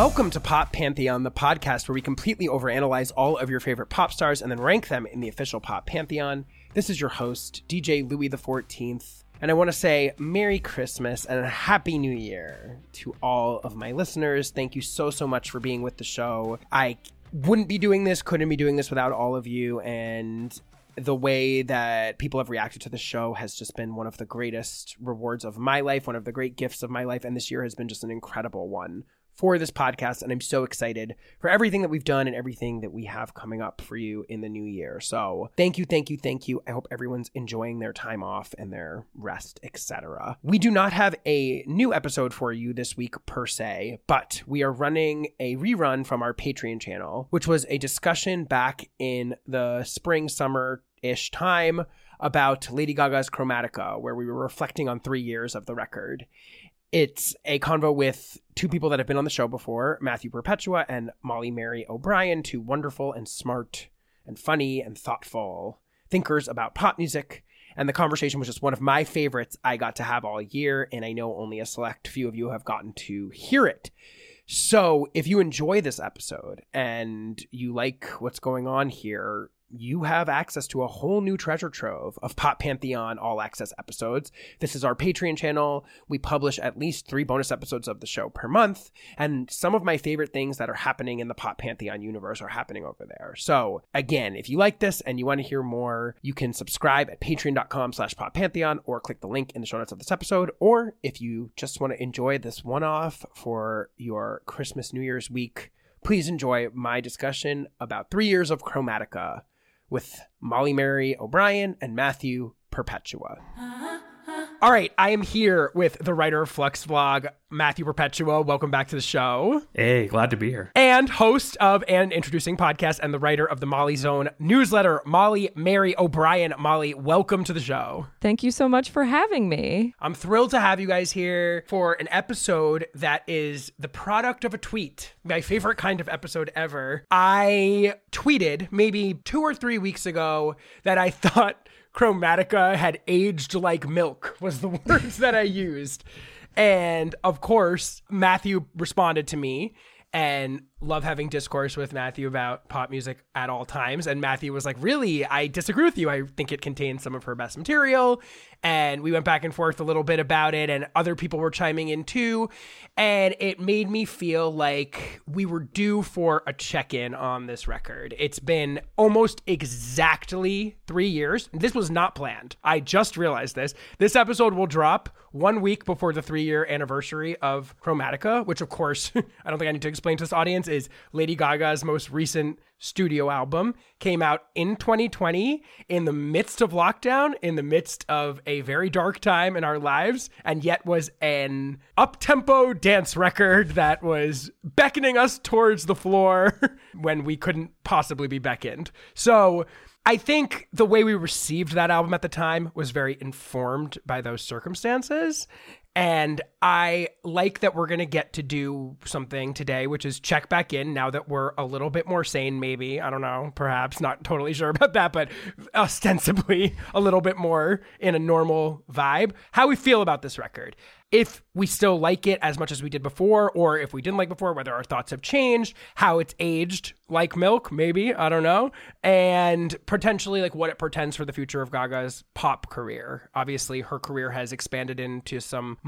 Welcome to Pop Pantheon, the podcast where we completely overanalyze all of your favorite pop stars and then rank them in the official Pop Pantheon. This is your host, DJ Louie 14th, and I want to say Merry Christmas and a Happy New Year to all of my listeners. Thank you so, so much for being with the show. I wouldn't be doing this, couldn't be doing this without all of you, and the way that people have reacted to the show has just been one of the greatest rewards of my life, one of the great gifts of my life, and this year has been just an incredible one for this podcast. And I'm so excited for everything that we've done and everything that we have coming up for you in the new year. So thank you, thank you, thank you. I hope everyone's enjoying their time off and their rest, etc. We do not have a new episode for you this week per se, but we are running a rerun from our Patreon channel, which was a discussion back in the spring, summer ish time about Lady Gaga's Chromatica, where we were reflecting on three years of the record. It's a convo with two people that have been on the show before Matthew Perpetua and Molly Mary O'Brien, two wonderful and smart and funny and thoughtful thinkers about pop music. And the conversation was just one of my favorites I got to have all year, and I know only a select few of you have gotten to hear it. So, if you enjoy this episode and you like what's going on here, you have access to a whole new treasure trove of Pop Pantheon all access episodes. This is our Patreon channel. We publish at least three bonus episodes of the show per month. And some of my favorite things that are happening in the Pop Pantheon universe are happening over there. So again, if you like this and you want to hear more, you can subscribe at patreon.com slash Pop Pantheon or click the link in the show notes of this episode. Or if you just want to enjoy this one off for your Christmas New Year's week, please enjoy my discussion about three years of Chromatica with Molly Mary O'Brien and Matthew Perpetua. Uh-huh. All right, I am here with the writer of Fluxblog, Matthew Perpetua. Welcome back to the show. Hey, glad to be here. And host of and introducing podcast and the writer of the Molly Zone newsletter, Molly Mary O'Brien. Molly, welcome to the show. Thank you so much for having me. I'm thrilled to have you guys here for an episode that is the product of a tweet. My favorite kind of episode ever. I tweeted maybe two or three weeks ago that I thought Chromatica had aged like milk, was the words that I used. And of course, Matthew responded to me and love having discourse with Matthew about pop music at all times. And Matthew was like, Really, I disagree with you. I think it contains some of her best material. And we went back and forth a little bit about it, and other people were chiming in too. And it made me feel like we were due for a check in on this record. It's been almost exactly three years. This was not planned. I just realized this. This episode will drop one week before the three year anniversary of Chromatica, which, of course, I don't think I need to explain to this audience is Lady Gaga's most recent studio album. Came out in 2020 in the midst of lockdown, in the midst of a very dark time in our lives, and yet was an up tempo dance record that was beckoning us towards the floor when we couldn't possibly be beckoned. So, I think the way we received that album at the time was very informed by those circumstances. And I like that we're going to get to do something today, which is check back in now that we're a little bit more sane, maybe. I don't know, perhaps not totally sure about that, but ostensibly a little bit more in a normal vibe. How we feel about this record if we still like it as much as we did before, or if we didn't like it before, whether our thoughts have changed, how it's aged like milk, maybe, I don't know, and potentially like what it portends for the future of Gaga's pop career. Obviously, her career has expanded into some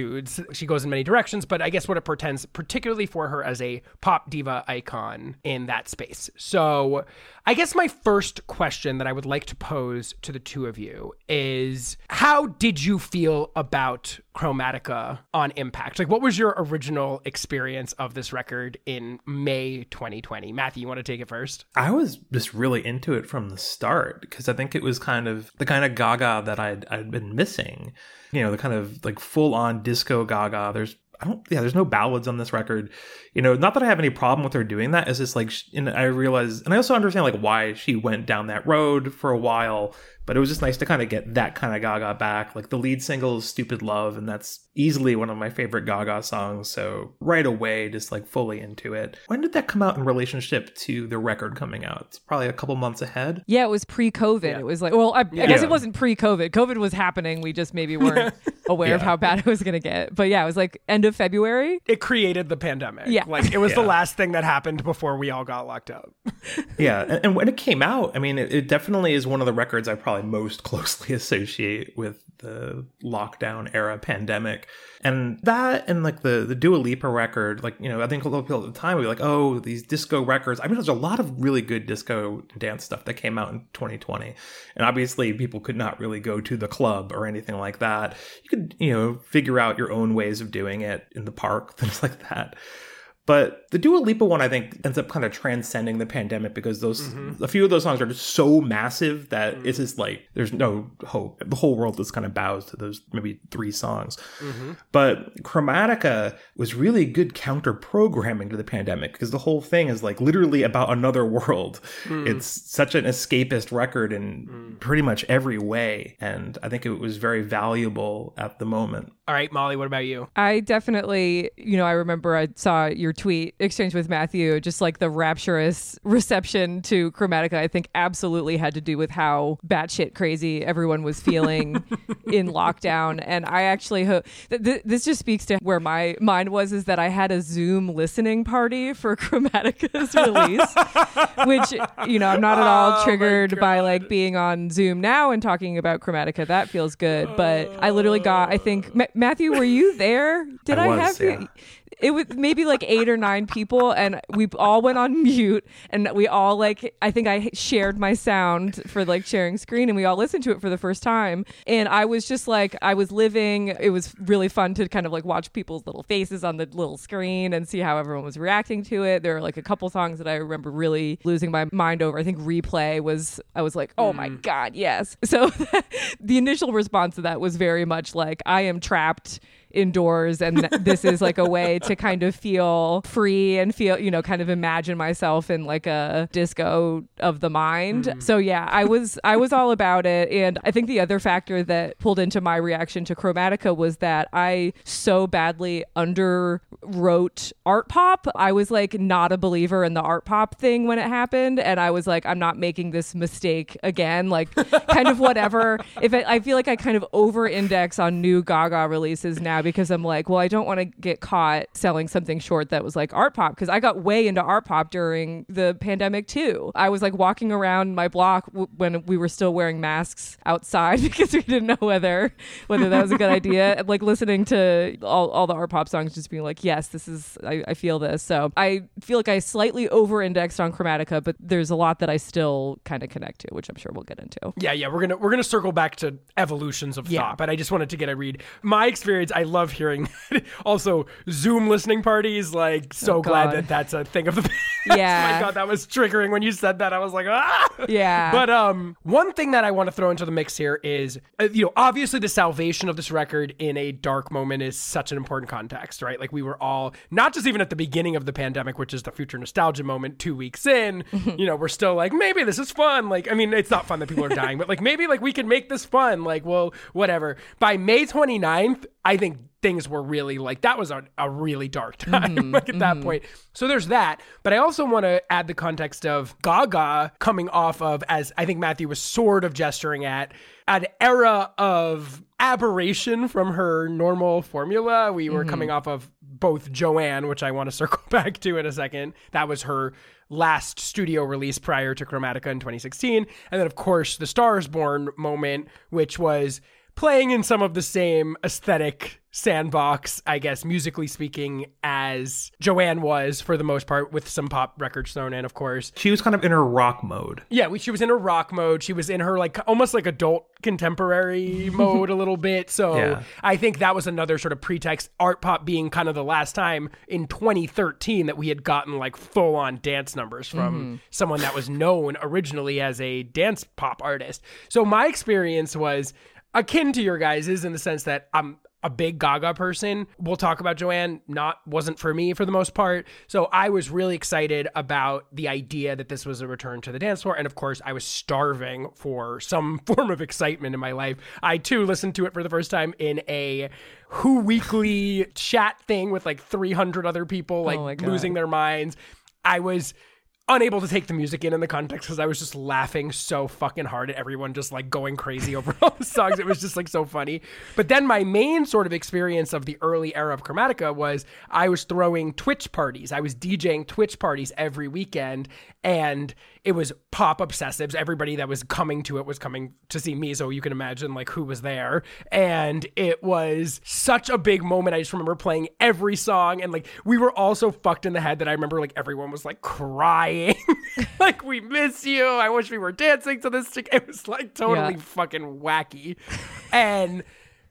multitudes. She goes in many directions, but I guess what it portends, particularly for her as a pop diva icon in that space. So, I guess my first question that I would like to pose to the two of you is how did you feel about Chromatica on Impact? Like, what was your original experience of this record in May 2020? Matthew, you want to take it first? I was just really into it from the start because I think it was kind of the kind of Gaga that I'd, I'd been missing. You know, the kind of like full on disco Gaga. There's I don't, yeah, there's no ballads on this record. You know, not that I have any problem with her doing that. It's just like, and I realize, and I also understand like why she went down that road for a while but it was just nice to kind of get that kind of Gaga back. Like the lead single is Stupid Love, and that's easily one of my favorite Gaga songs. So right away, just like fully into it. When did that come out in relationship to the record coming out? It's probably a couple months ahead. Yeah, it was pre COVID. Yeah. It was like, well, I, I yeah. guess it wasn't pre COVID. COVID was happening. We just maybe weren't aware of how bad it was going to get. But yeah, it was like end of February. It created the pandemic. Yeah. Like it was the last thing that happened before we all got locked up. yeah and, and when it came out i mean it, it definitely is one of the records i probably most closely associate with the lockdown era pandemic. And that and like the the Dua Lipa record like you know i think a lot of people at the time would be like oh these disco records. I mean there's a lot of really good disco dance stuff that came out in 2020 and obviously people could not really go to the club or anything like that. You could you know figure out your own ways of doing it in the park things like that but the Dua Lipa one, I think, ends up kind of transcending the pandemic because those mm-hmm. a few of those songs are just so massive that it's just like there's no hope. The whole world just kind of bows to those maybe three songs. Mm-hmm. But Chromatica was really good counter programming to the pandemic because the whole thing is like literally about another world. Hmm. It's such an escapist record in hmm. pretty much every way, and I think it was very valuable at the moment. All right, Molly, what about you? I definitely, you know, I remember I saw your tweet exchange with Matthew, just like the rapturous reception to Chromatica, I think absolutely had to do with how batshit crazy everyone was feeling in lockdown. And I actually hope th- th- this just speaks to where my mind was is that I had a Zoom listening party for Chromatica's release, which, you know, I'm not at all Oh triggered by like being on Zoom now and talking about Chromatica. That feels good. But I literally got, I think, Ma- Matthew, were you there? Did I I, was, have yeah. you? It was maybe like eight or nine people, and we all went on mute, and we all like, I think I shared my sound for like sharing screen, and we all listened to it for the first time. And I was just like, I was living. It was really fun to kind of like watch people's little faces on the little screen and see how everyone was reacting to it. There were like a couple songs that I remember really losing my mind over. I think replay was, I was like, oh my mm. God, yes. So the initial response to that was very much like, I am trapped indoors and this is like a way to kind of feel free and feel you know kind of imagine myself in like a disco of the mind. Mm. So yeah i was i was all about it. And i think the other factor that pulled into my reaction to chromatica was that i so badly underwrote art pop. I was like not a believer in the art pop thing when it happened. And i was like i'm not making this mistake again. Like kind of whatever. If it, i feel like i kind of over index on new gaga releases now because i'm like well i don't want to get caught selling something short that was like art pop because i got way into art pop during the pandemic too i was like walking around my block w- when we were still wearing masks outside because we didn't know whether whether that was a good idea like listening to all, all the art pop songs just being like yes this is I, I feel this so i feel like i slightly over indexed on chromatica but there's a lot that i still kind of connect to which i'm sure we'll get into Yeah, yeah, we're gonna we're gonna circle back to evolutions of Yeah. thought, but I just wanted to get a read. My experience, I love hearing. also, Zoom listening parties. Like, so Oh, glad that that's a thing of the past. Yeah. my God, that was triggering when you said that. I was like, ah. Yeah. But um, one thing that I want to throw into the mix here is, uh, you know, obviously the salvation of this record in a dark moment is such an important context, right? Like we were all not just even at the beginning of the pandemic, which is the future nostalgia moment, two weeks in, you know, we're still like, maybe this is fun. Like, I mean, it's not fun that people are dying, but like maybe like we can make this fun. Like, well, whatever. By May 29th, I think things were really like that was a, a really dark time mm-hmm, like at that mm-hmm. point. So there's that. But i also want to add the context of gaga coming off of as i think matthew was sort of gesturing at an era of aberration from her normal formula. We were mm-hmm. coming off of both joanne which i want to circle back to in a second. That was her last studio release prior to chromatica in 2016 and then of course the Star Is Born moment which was playing in some of the same aesthetic sandbox, I guess, musically speaking, as Joanne was for the most part, with some pop records thrown in, of course. She was kind of in her rock mode. Yeah, we, she was in her rock mode. She was in her like almost like adult contemporary mode a little bit. So Yeah. I think that was another sort of pretext. Art pop being kind of the last time in 2013 that we had gotten like full on dance numbers from mm-hmm. someone that was known originally as a dance pop artist. So my experience was akin to your guys's in the sense that I'm a big Gaga person. We'll talk about Joanne. Not wasn't for me for the most part. So I was really excited about the idea that this was a return to the dance floor, and of course I was starving for some form of excitement in my life. I too listened to it for the first time in a Who Weekly chat thing with like 300 other people, oh like God. losing their minds. I was unable to take the music in in the context because I was just laughing so fucking hard at everyone just like going crazy over all the songs. It was just like so funny. But then my main sort of experience of the early era of Chromatica was I was throwing Twitch parties. I was DJing Twitch parties every weekend and it was pop obsessives. Everybody that was coming to it was coming to see me, so you can imagine like who was there. And it was such a big moment. I just remember playing every song, and like we were all so fucked in the head that I remember like everyone was like crying, like we miss you. I wish we were dancing to this. It was like totally Yeah. fucking wacky, and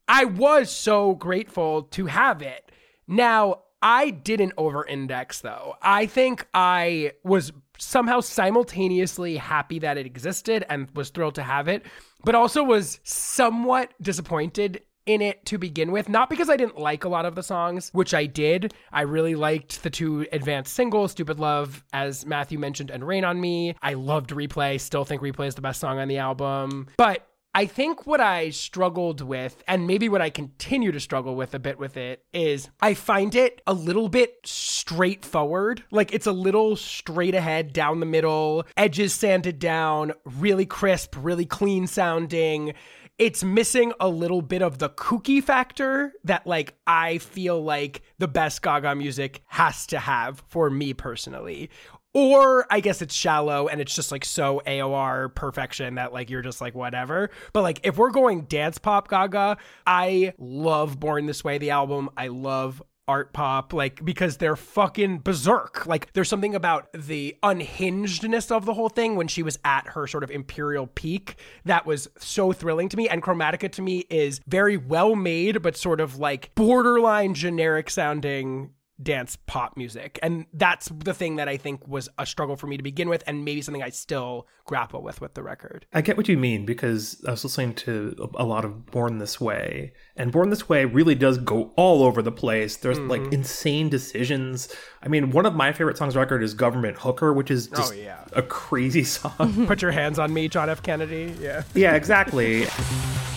I was so grateful to have it. Now, I didn't over index though. I think I was somehow simultaneously happy that it existed and was thrilled to have it, but also was somewhat disappointed in it to begin with. Not because I didn't like a lot of the songs, which I did. I really liked the two advanced singles, Stupid Love, as Matthew mentioned, and Rain on Me. I loved Replay, still think Replay is the best song on the album. But I think what I struggled with, and maybe what I continue to struggle with a bit with it, is I find it a little bit straightforward. Like it's a little straight ahead, down the middle, edges sanded down, really crisp, really clean sounding. It's missing a little bit of the kooky factor that, like, I feel like the best Gaga music has to have for me personally. Or I guess it's shallow and it's just like so AOR perfection that like you're just like whatever. But like if we're going dance pop Gaga, I love Born This Way, the album. I love art pop, like because they're fucking berserk. Like there's something about the unhingedness of the whole thing when she was at her sort of imperial peak that was so thrilling to me. And Chromatica to me is very well made, but sort of like borderline generic sounding dance pop music. And that's the thing that I think was a struggle for me to begin with, and maybe something I still grapple with with the record. I get what you mean because I was listening to a lot of Born This Way, and Born This Way really does go all over the place. There's like mm-hmm. insane decisions. I mean, one of my favorite songs record is Government Hooker, which is oh, just yeah. a crazy song. Put your hands on me, John F. Kennedy. Yeah. yeah, exactly.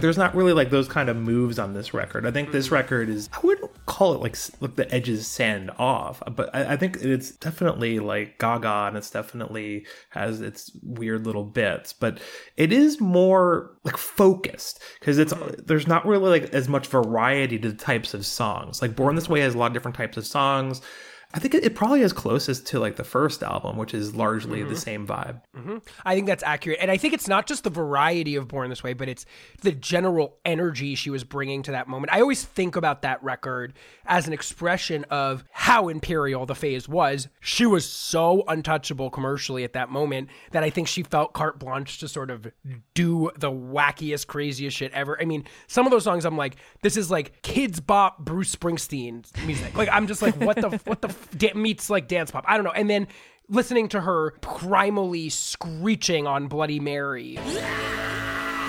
There's not really like those kind of moves on this record. I think this mm-hmm. record is, I wouldn't call it like, like the edges sand off, but I, I think it's definitely like Gaga and it's definitely has its weird little bits, but it is more like focused because it's, mm-hmm. there's not really like as much variety to the types of songs. Like Born This Way has a lot of different types of songs. I think it, probably is closest to like the first album, which is largely the mm-hmm. same vibe. Mm-hmm. I think that's accurate. And I think it's not just the variety of Born This Way, but it's the general energy she was bringing to that moment. I always think about that record as an expression of how imperial the phase was. She was so untouchable commercially at that moment that I think she felt carte blanche to sort of do the wackiest, craziest shit ever. I mean, some of those songs I'm like, this is like Kidz Bop Bruce Springsteen music. Like I'm just like, what the what the da- meets like dance pop. I don't know. And then listening to her primally screeching on Bloody Mary.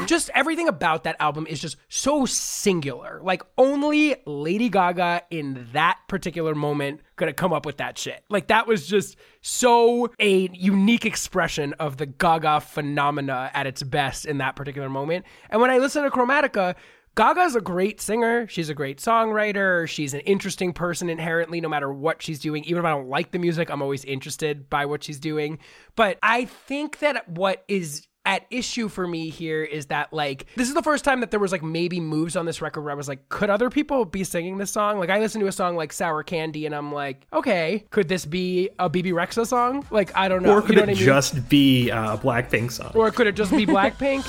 Just everything about that album is just so singular. Like only Lady Gaga in that particular moment could have come up with that shit. Like that was just so a unique expression of the Gaga phenomena at its best in that particular moment. And when I listen to Chromatica, Gaga's a great singer. She's a great songwriter. She's an interesting person inherently, no matter what she's doing. Even if I don't like the music, I'm always interested by what she's doing. But I think that what is at issue for me here is that like this is the first time that there was like maybe moves on this record where I was like, could other people be singing this song? Like I listened to a song like Sour Candy and I'm like, okay, could this be a Bebe Rexha song? Like I don't know. Or could you know it what I mean? just be uh, a Blackpink song? or could it just be Blackpink?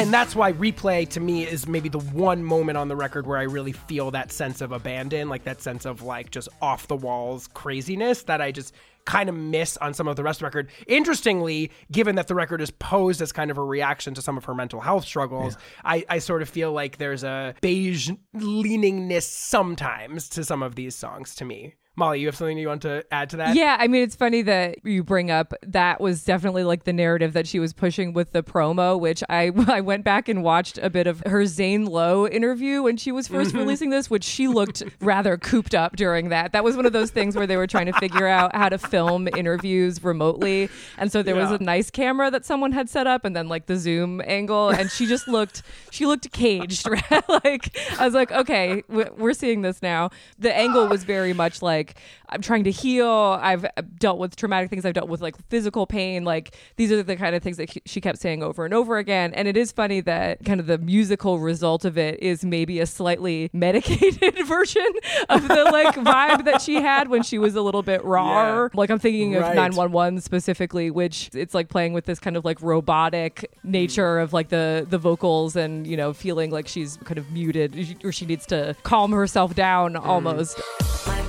And that's why replay to me is maybe the one moment on the record where I really feel that sense of abandon, like that sense of like just off the walls craziness that I just kind of miss on some of the rest of the record. Interestingly, given that the record is posed as kind of a reaction to some of her mental health struggles, I, I sort of feel like there's a beige leaningness sometimes to some of these songs to me. Molly, you have something you want to add to that? Yeah, I mean, it's funny that you bring up that was definitely like the narrative that she was pushing with the promo, which I I went back and watched a bit of her Zane Lowe interview when she was 1st mm-hmm. releasing this, which she looked rather cooped up during that. That was one of those things where they were trying to figure out how to film interviews remotely, and so there was a nice camera that someone had set up, and then like the zoom angle, and she just looked she looked caged. Right? like I was like, okay, we're seeing this now. The angle was very much like I'm trying to heal. I've uh, dealt with traumatic things. I've dealt with like physical pain. Like these are the kind of things that she kept saying over and over again. And it is funny that kind of the musical result of it is maybe a slightly medicated version of the like vibe that she had when she was a little bit raw. Yeah. Like I'm thinking of Right. 911 specifically, which it's like playing with this kind of like robotic nature of like the the vocals and you know feeling like she's kind of muted or she needs to calm herself down mm. almost. My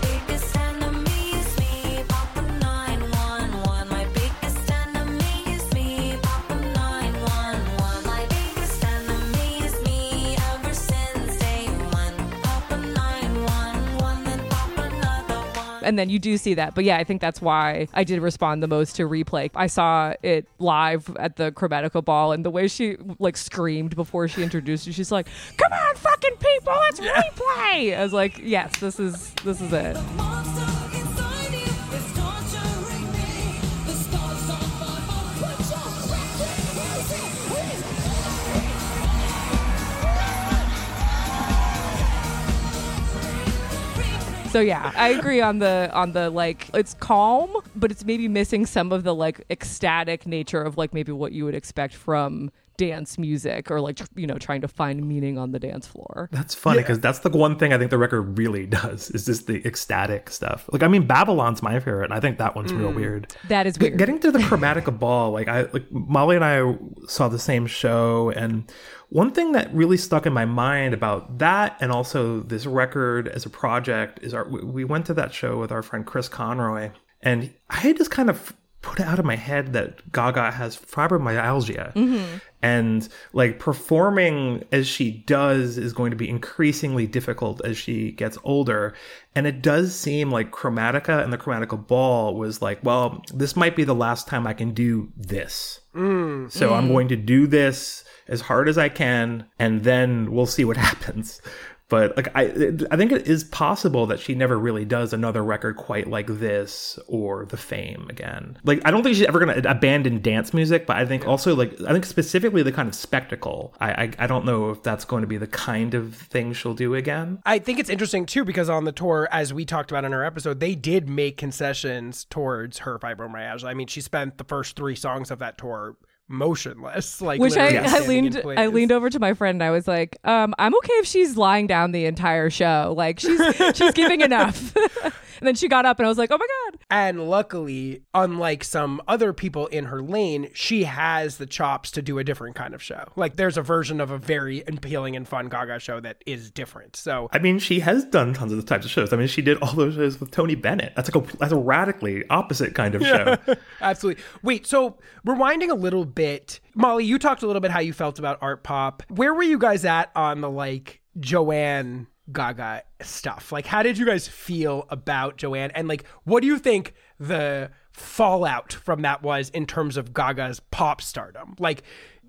and then you do see that. But yeah, I think that's why I did respond the most to replay. I saw it live at the Chromatica Ball, and the way she like screamed before she introduced it, she's like, "Come on, fucking people, let's replay!" I was like, "Yes, this is this is it." So yeah, I agree on the on the like it's calm, but it's maybe missing some of the like ecstatic nature of like maybe what you would expect from dance music or like you know trying to find meaning on the dance floor. That's funny because that's the one thing I think the record really does is just the ecstatic stuff. Like I mean, Babylon's my favorite, and I think that one's real mm. weird. That is G- Getting to the Chromatica Ball, like I like Molly and I saw the same show, and one thing that really stuck in my mind about that, and also this record as a project, is our we- we went to that show with our friend Chris Conroy, and I had just kind of put it out of my head that Gaga has fibromyalgia. Mm-hmm. And like performing as she does is going to be increasingly difficult as she gets older. And it does seem like Chromatica and the Chromatica Ball was like, well, this might be the last time I can do this. Mm. So I'm mm. going to do this as hard as I can, and then we'll see what happens. But like I, I think it is possible that she never really does another record quite like this or the Fame again. Like I don't think she's ever gonna abandon dance music, but I think also like I think specifically the kind of spectacle. I, I I don't know if that's going to be the kind of thing she'll do again. I think it's interesting too because on the tour, as we talked about in our episode, they did make concessions towards her fibromyalgia. I mean, she spent the first three songs of that tour motionless, like Which I, I leaned I leaned over to my friend and I was like, um, I'm okay if she's lying down the entire show. Like she's she's giving enough. and then she got up and I was like, Oh my god. And luckily, unlike some other people in her lane, she has the chops to do a different kind of show. Like there's a version of a very appealing and fun Gaga show that is different. So I mean, she has done tons of those types of shows. I mean, she did all those shows with Tony Bennett. That's like a that's a radically opposite kind of show. Absolutely. Wait, so rewinding a little bit, Molly, you talked a little bit how you felt about art pop. Where were you guys at on the like Joanne Gaga stuff? Like, how did you guys feel about Joanne? And like, what do you think the fallout from that was in terms of Gaga's pop stardom? Like,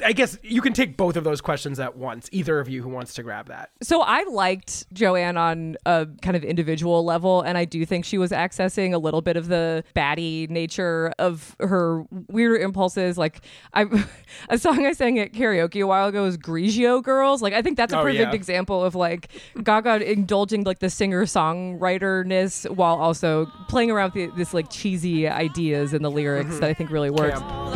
I guess you can take both of those questions at once. Either of you who wants to grab that. So I liked Joanne on a kind of individual level, and I do think she was accessing a little bit of the baddie nature of her weirder impulses. Like I, a song I sang at karaoke a while ago is "Grigio Girls." Like I think that's a Oh, perfect yeah. example of like Gaga indulging like the singer songwriterness while also playing around with the, this like cheesy ideas in the lyrics Mm-hmm. that I think really works. All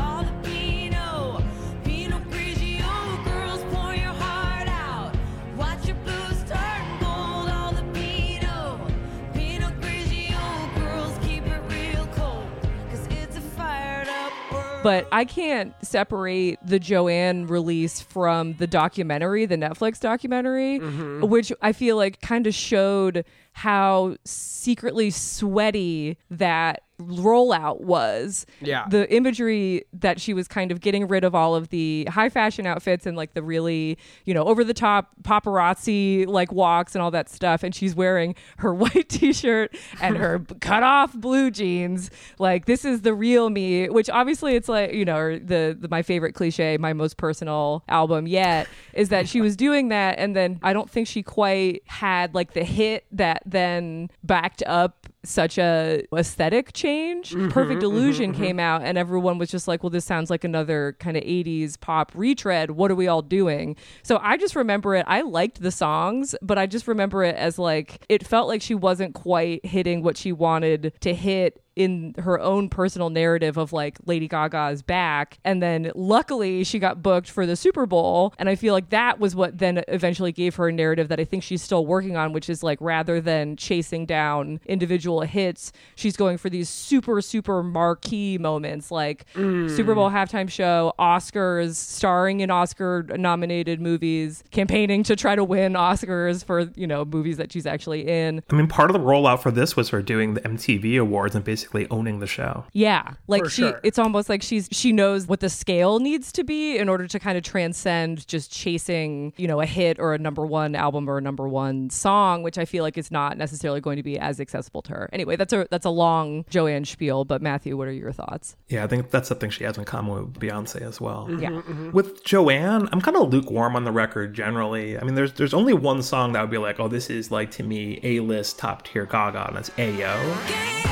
but I can't separate the Joanne release from the documentary, the Netflix documentary, mm-hmm. which I feel like kind of showed how secretly sweaty that rollout was. Yeah. The imagery that she was kind of getting rid of all of the high fashion outfits and like the really, you know, over the top paparazzi like walks and all that stuff. And she's wearing her white t shirt and her cut off blue jeans. Like, this is the real me, which obviously it's like, you know, the, the my favorite cliche, my most personal album yet, is that she was doing that. And then I don't think she quite had like the hit that then backed up such a aesthetic change. Mm-hmm, Perfect mm-hmm, Illusion mm-hmm. came out and everyone was just like, well, this sounds like another kind of 80s pop retread. What are we all doing? So I just remember it. I liked the songs, but I just remember it as like, it felt like she wasn't quite hitting what she wanted to hit in her own personal narrative of like Lady Gaga is back. And then luckily she got booked for the Super Bowl. And I feel like that was what then eventually gave her a narrative that I think she's still working on, which is like rather than chasing down individual hits, she's going for these super, super marquee moments like mm. Super Bowl halftime show, Oscars, starring in Oscar nominated movies, campaigning to try to win Oscars for, you know, movies that she's actually in. I mean, part of the rollout for this was her doing the MTV Awards and basically owning the show. Yeah, like For she sure. it's almost like she's she knows what the scale needs to be in order to kind of transcend just chasing, you know, a hit or a number 1 album or a number 1 song, which I feel like is not necessarily going to be as accessible to her. Anyway, that's a that's a long Joanne spiel, but Matthew, what are your thoughts? Yeah, I think that's something she has in common with Beyonce as well. Mm-hmm, yeah. Mm-hmm. With Joanne, I'm kind of lukewarm on the record generally. I mean, there's there's only one song that would be like, oh, this is like to me a list top tier Gaga, and that's Ayo.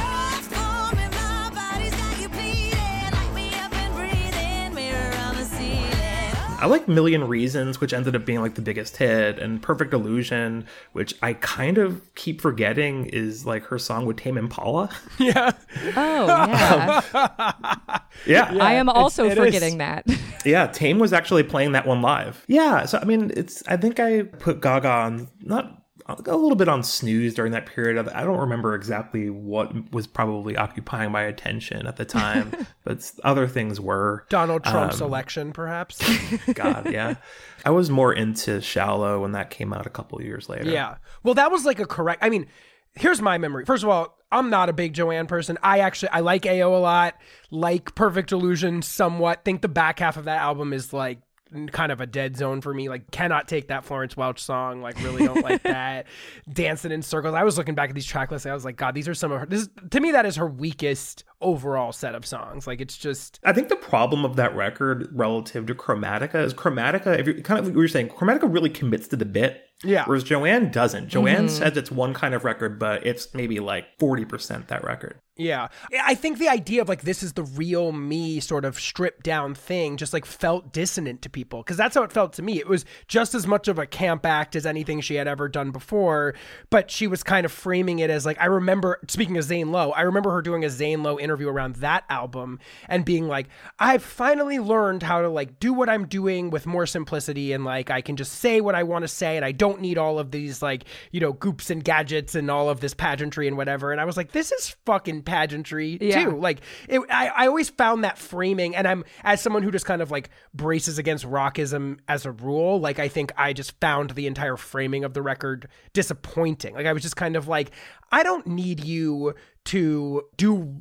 I like Million Reasons, which ended up being like the biggest hit, and Perfect Illusion, which I kind of keep forgetting is like her song with Tame Impala. Yeah. Oh, yeah. yeah, I am also it is. forgetting that. Yeah, Tame was actually playing that one live. Yeah, so I mean, it's I think I put Gaga on not a little bit on snooze during that period. of I don't remember exactly what was probably occupying my attention at the time, but other things were. Donald Trump's Um, election, perhaps. God, yeah. I was more into Shallow when that came out a couple years later. Yeah. Well, that was like a correct. I mean, here's my memory. First of all, I'm not a big Joanne person. I actually I like Ayo a lot, like Perfect Illusion somewhat. Think the back half of that album is like kind of a dead zone for me. Like cannot take that Florence Welch song. Like really don't like that. Dancing in circles. I was looking back at these track lists. And I was like, God, these are some of her. This is, to me that is her weakest overall set of songs. Like it's just I think the problem of that record relative to Chromatica is Chromatica, if you kind of what you're saying, Chromatica really commits to the bit. Yeah. Whereas Joanne doesn't. Joanne mm-hmm. says it's one kind of record, but it's maybe like 40% that record. Yeah. I think the idea of like this is the real me sort of stripped down thing just like felt dissonant to people because that's how it felt to me. It was just as much of a camp act as anything she had ever done before, but she was kind of framing it as like I remember speaking of Zane Lowe, I remember her doing a Zane Lowe interview around that album and being like, I've finally learned how to like do what I'm doing with more simplicity and like I can just say what I want to say and I don't need all of these like, you know, goops and gadgets and all of this pageantry and whatever. And I was like, this is fucking pageantry Yeah. too. Like it, I, I always found that framing and I'm as someone who just kind of like braces against rockism as a rule, like I think I just found the entire framing of the record disappointing. Like I was just kind of like, I don't need you to do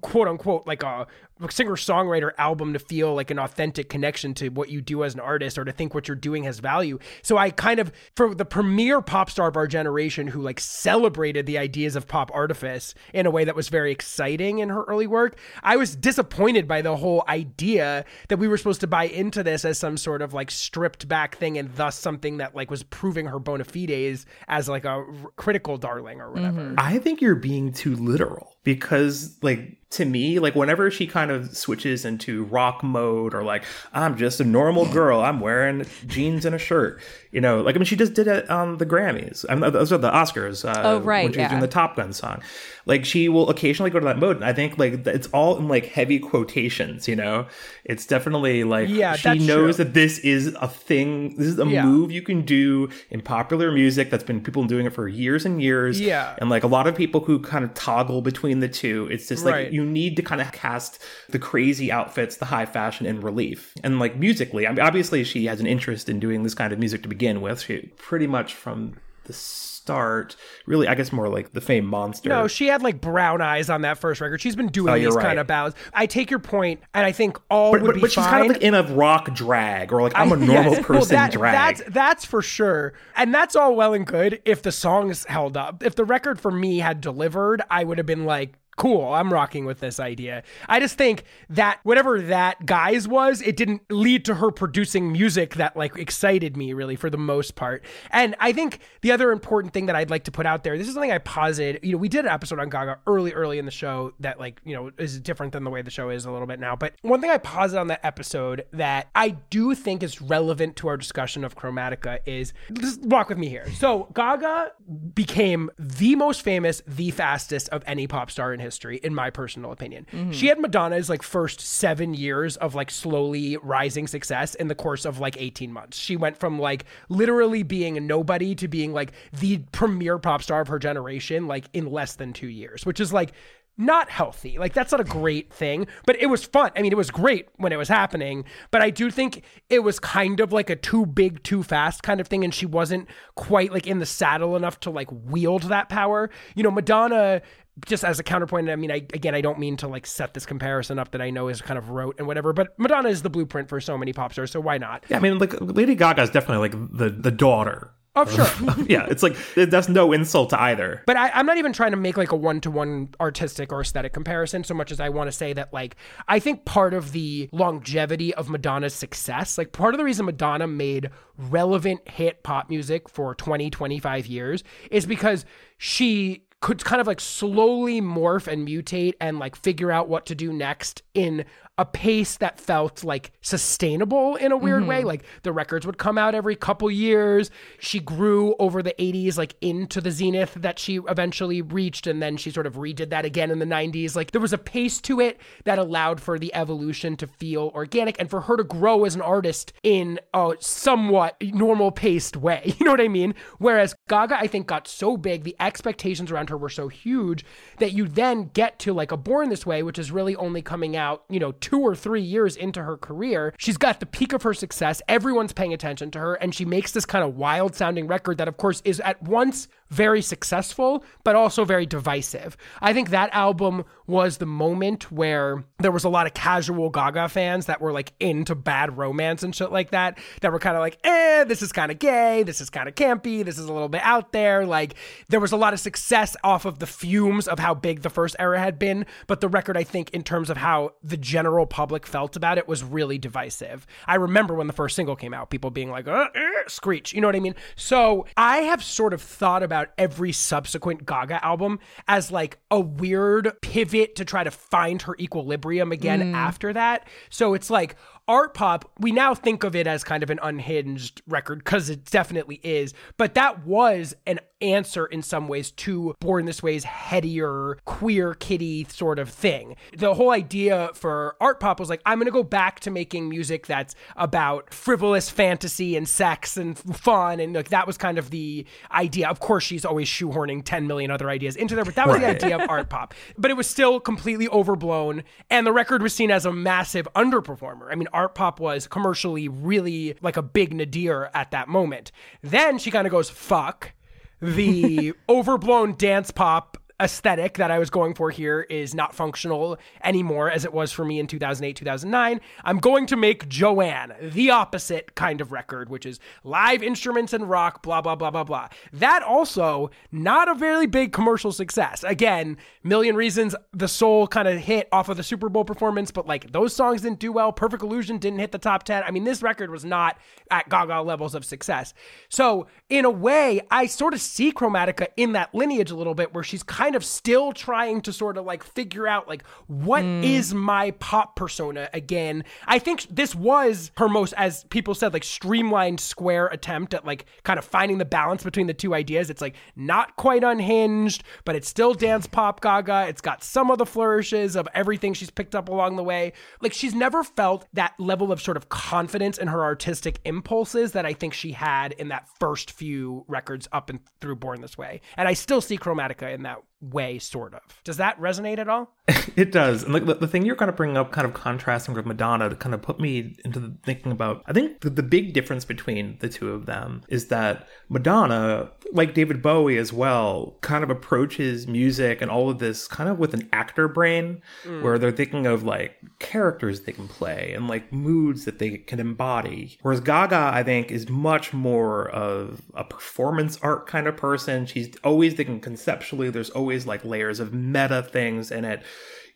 quote unquote like a singer songwriter album to feel like an authentic connection to what you do as an artist or to think what you're doing has value. So I kind of for the premier pop star of our generation who like celebrated the ideas of pop artifice in a way that was very exciting in her early work, I was disappointed by the whole idea that we were supposed to buy into this as some sort of like stripped back thing and thus something that like was proving her bona fides as like a critical darling or whatever. I think you're being too literal because, like, to me, like, whenever she kind of switches into rock mode or like, I'm just a normal girl, I'm wearing jeans and a shirt, you know, like, I mean, she just did it on the Grammys. I'm, those are the Oscars. Uh, Oh, right, When she was yeah. doing the Top Gun song. Like, she will occasionally go to that mode. And I think, like, it's all in like heavy quotations, you know? It's definitely like, Yeah, she knows true. that this is a thing, this is a Yeah. move you can do in popular music that's been people doing it for years and years. Yeah. And like a lot of people who kind of toggle between the two, it's just like Right. you need to kind of cast the crazy outfits, the high fashion in relief. And like musically, I mean, obviously she has an interest in doing this kind of music to begin with. She pretty much from the start. Really, I guess more like the Fame Monster. No, she had like brown eyes on that first record. She's been doing Oh, these right. kind of ballads. I take your point, and I think all but, would but, be but she's kind of like in a rock drag, or like I'm a normal yes. person well, that, drag. That's that's for sure, and that's all well and good if the songs held up. If the record for me had delivered, I would have been like. Cool, I'm rocking with this idea. I just think that whatever that guise was, it didn't lead to her producing music that like excited me really for the most part. And I think the other important thing that I'd like to put out there, this is something I posited. You know, we did an episode on Gaga early, early in the show that like you know is different than the way the show is a little bit now. But one thing I posited on that episode that I do think is relevant to our discussion of Chromatica is just walk with me here. So Gaga became the most famous, the fastest of any pop star in history, in my personal opinion. Mm-hmm. She had Madonna's like first seven years of like slowly rising success in the course of like 18 months. She went from like literally being a nobody to being like the premier pop star of her generation, like in less than two years, which is like not healthy. Like that's not a great thing, but it was fun. I mean, it was great when it was happening, but I do think it was kind of like a too big, too fast kind of thing and she wasn't quite like in the saddle enough to like wield that power. You know, Madonna just as a counterpoint, I mean, I again, I don't mean to like set this comparison up that I know is kind of rote and whatever, but Madonna is the blueprint for so many pop stars, so why not? yeah, I mean, like Lady Gaga is definitely like the the daughter. Oh, sure. yeah, it's like that's no insult to either. But I, I'm not even trying to make like a one to one artistic or aesthetic comparison so much as I want to say that, like, I think part of the longevity of Madonna's success, like, part of the reason Madonna made relevant hit pop music for 20, 25 years is because she could kind of like slowly morph and mutate and like figure out what to do next in a pace that felt like sustainable in a weird way. Mm-hmm. Like the records would come out every couple years. She grew over the 80s, like into the zenith that she eventually reached. And then she sort of redid that again in the 90s. Like there was a pace to it that allowed for the evolution to feel organic and for her to grow as an artist in a somewhat normal paced way. You know what I mean? Whereas Gaga, I think, got so big, the expectations around her were so huge that you then get to like a Born This Way, which is really only coming out, you know, two or three years into her career. She's got the peak of her success. Everyone's paying attention to her, and she makes this kind of wild sounding record that, of course, is at once very successful, but also very divisive. I think that album was the moment where there was a lot of casual Gaga fans that were like into bad romance and shit like that, that were kind of like, eh, this is kind of gay, this is kind of campy, this is a little bit out there. Like, there was a lot of success off of the fumes of how big the first era had been, but the record, I think, in terms of how the general public felt about it, was really divisive. I remember when the first single came out, people being like, uh, eh, screech, you know what I mean? So I have sort of thought about every subsequent Gaga album as like a weird pivot to try to find her equilibrium again mm. after that. So it's like art pop, we now think of it as kind of an unhinged record because it definitely is. But that was an answer in some ways to Born This Way's headier, queer kitty sort of thing. The whole idea for art pop was like, I'm going to go back to making music that's about frivolous fantasy and sex and fun. And like that was kind of the idea. Of course, she's always shoehorning 10 million other ideas into there, but that was the idea of art pop. But it was still completely overblown. And the record was seen as a massive underperformer. I mean, art pop was commercially really like a big nadir at that moment. Then she kind of goes, fuck. The overblown dance pop aesthetic that I was going for here is not functional anymore as it was for me in 2008, 2009. I'm going to make Joanne the opposite kind of record, which is live instruments and rock, blah, blah, blah, blah, blah. That also not a very big commercial success. Again, Million Reasons, the sole kind of hit off of the Super Bowl performance, but like those songs didn't do well. Perfect Illusion didn't hit the top 10. I mean, this record was not at Gaga levels of success. So, in a way, I sort of see Chromatica in that lineage a little bit where she's kind of still trying to sort of like figure out like what mm. is my pop persona again. I think this was her most as people said like streamlined square attempt at like kind of finding the balance between the two ideas. It's like not quite unhinged, but it's still dance pop Gaga. It's got some of the flourishes of everything she's picked up along the way. Like she's never felt that level of sort of confidence in her artistic impulses that I think she had in that first few records up and through Born This Way. And I still see Chromatica in that way, sort of. Does that resonate at all? It does. And like the, the thing you're kind of bringing up, kind of contrasting with Madonna, to kind of put me into the thinking about, I think the, the big difference between the two of them is that Madonna, like David Bowie as well, kind of approaches music and all of this kind of with an actor brain, mm. where they're thinking of like characters they can play and like moods that they can embody. Whereas Gaga, I think, is much more of a performance art kind of person. She's always thinking conceptually, there's always like layers of meta things in it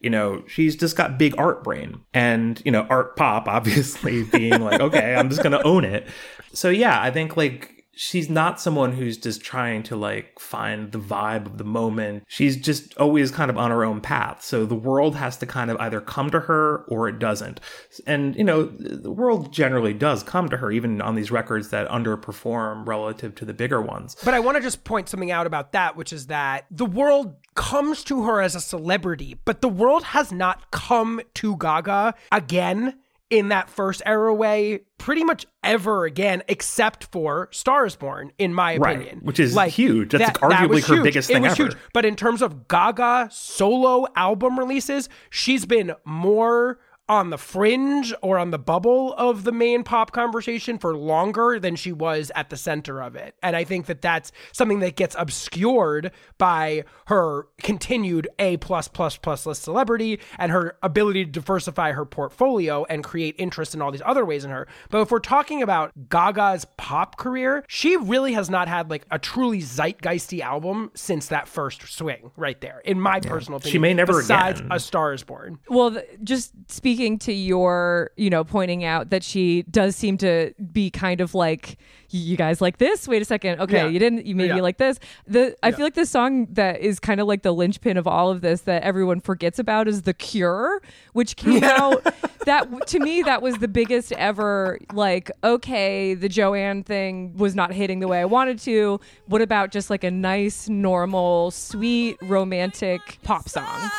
you know, she's just got big art brain and, you know, art pop obviously being like, okay, I'm just going to own it. So yeah, I think like she's not someone who's just trying to like find the vibe of the moment. She's just always kind of on her own path. So the world has to kind of either come to her or it doesn't. And, you know, the world generally does come to her, even on these records that underperform relative to the bigger ones. But I want to just point something out about that, which is that the world comes to her as a celebrity, but the world has not come to Gaga again in that first era way pretty much ever again except for Stars Born in my Right, opinion which is like, huge. That's arguably was her huge. biggest it thing was ever. huge. but in terms of Gaga solo album releases she's been more on the fringe or on the bubble of the main pop conversation for longer than she was at the center of it. And I think that that's something that gets obscured by her continued A plus plus plus list celebrity and her ability to diversify her portfolio and create interest in all these other ways in her. But if we're talking about Gaga's pop career, she really has not had like a truly zeitgeisty album since that first swing right there, in my personal opinion. She may never besides again. A Star is Born. Well, th- just speaking to your, you know, pointing out that she does seem to be kind of like, you guys like this? Wait a second. Okay, Yeah. you didn't. You maybe Yeah. like this. The I feel like the song that is kind of like the linchpin of all of this that everyone forgets about is "The Cure," which came out. That to me, that was the biggest ever. Like, okay, the Joanne thing was not hitting the way I wanted to. What about just like a nice, normal, sweet, romantic pop song?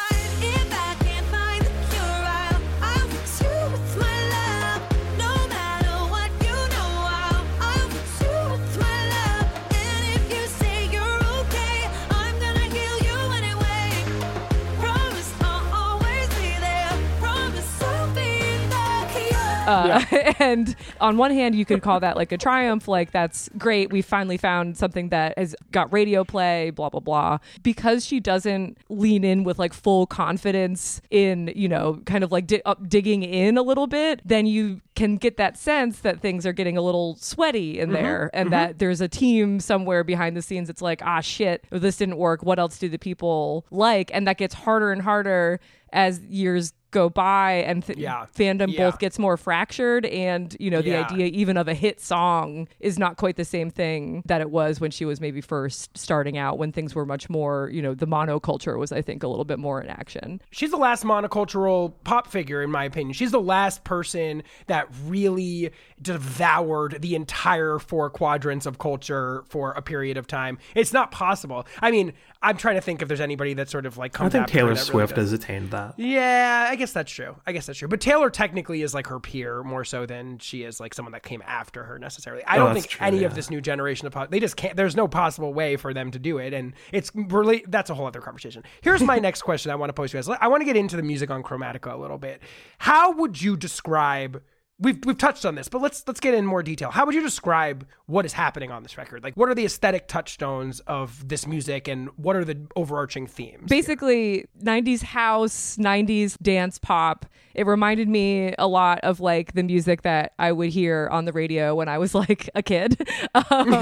Uh, and on one hand, you could call that like a triumph, like that's great. We finally found something that has got radio play, blah, blah, blah. Because she doesn't lean in with like full confidence in, you know, kind of like di- up digging in a little bit, then you can get that sense that things are getting a little sweaty in there and that there's a team somewhere behind the scenes. It's like, ah, shit, this didn't work. What else do the people like? And that gets harder and harder as years go by and th- Yeah. fandom Yeah. both gets more fractured and you know the Yeah. idea even of a hit song is not quite the same thing that it was when she was maybe first starting out when things were much more you know the monoculture was i think a little bit more in action She's the last monocultural pop figure, in my opinion. She's the last person that really devoured the entire four quadrants of culture for a period of time. It's not possible. I mean, I'm trying to think if there's anybody that sort of like I comes think Taylor that really Swift has attained that. Yeah, I guess that's true. I guess that's true. But Taylor technically is like her peer more so than she is like someone that came after her necessarily. I Oh, don't think true, any of this new generation of they just can't. There's no possible way for them to do it, and it's really that's a whole other conversation. Here's my next question I want to pose to you guys. I want to get into the music on Chromatica a little bit. How would you describe? We've, we've touched on this, but let's let's get in more detail. How would you describe what is happening on this record? Like, what are the aesthetic touchstones of this music, and what are the overarching themes? basically 90s house 90s dance pop it reminded me a lot of like the music that i would hear on the radio when i was like a kid um,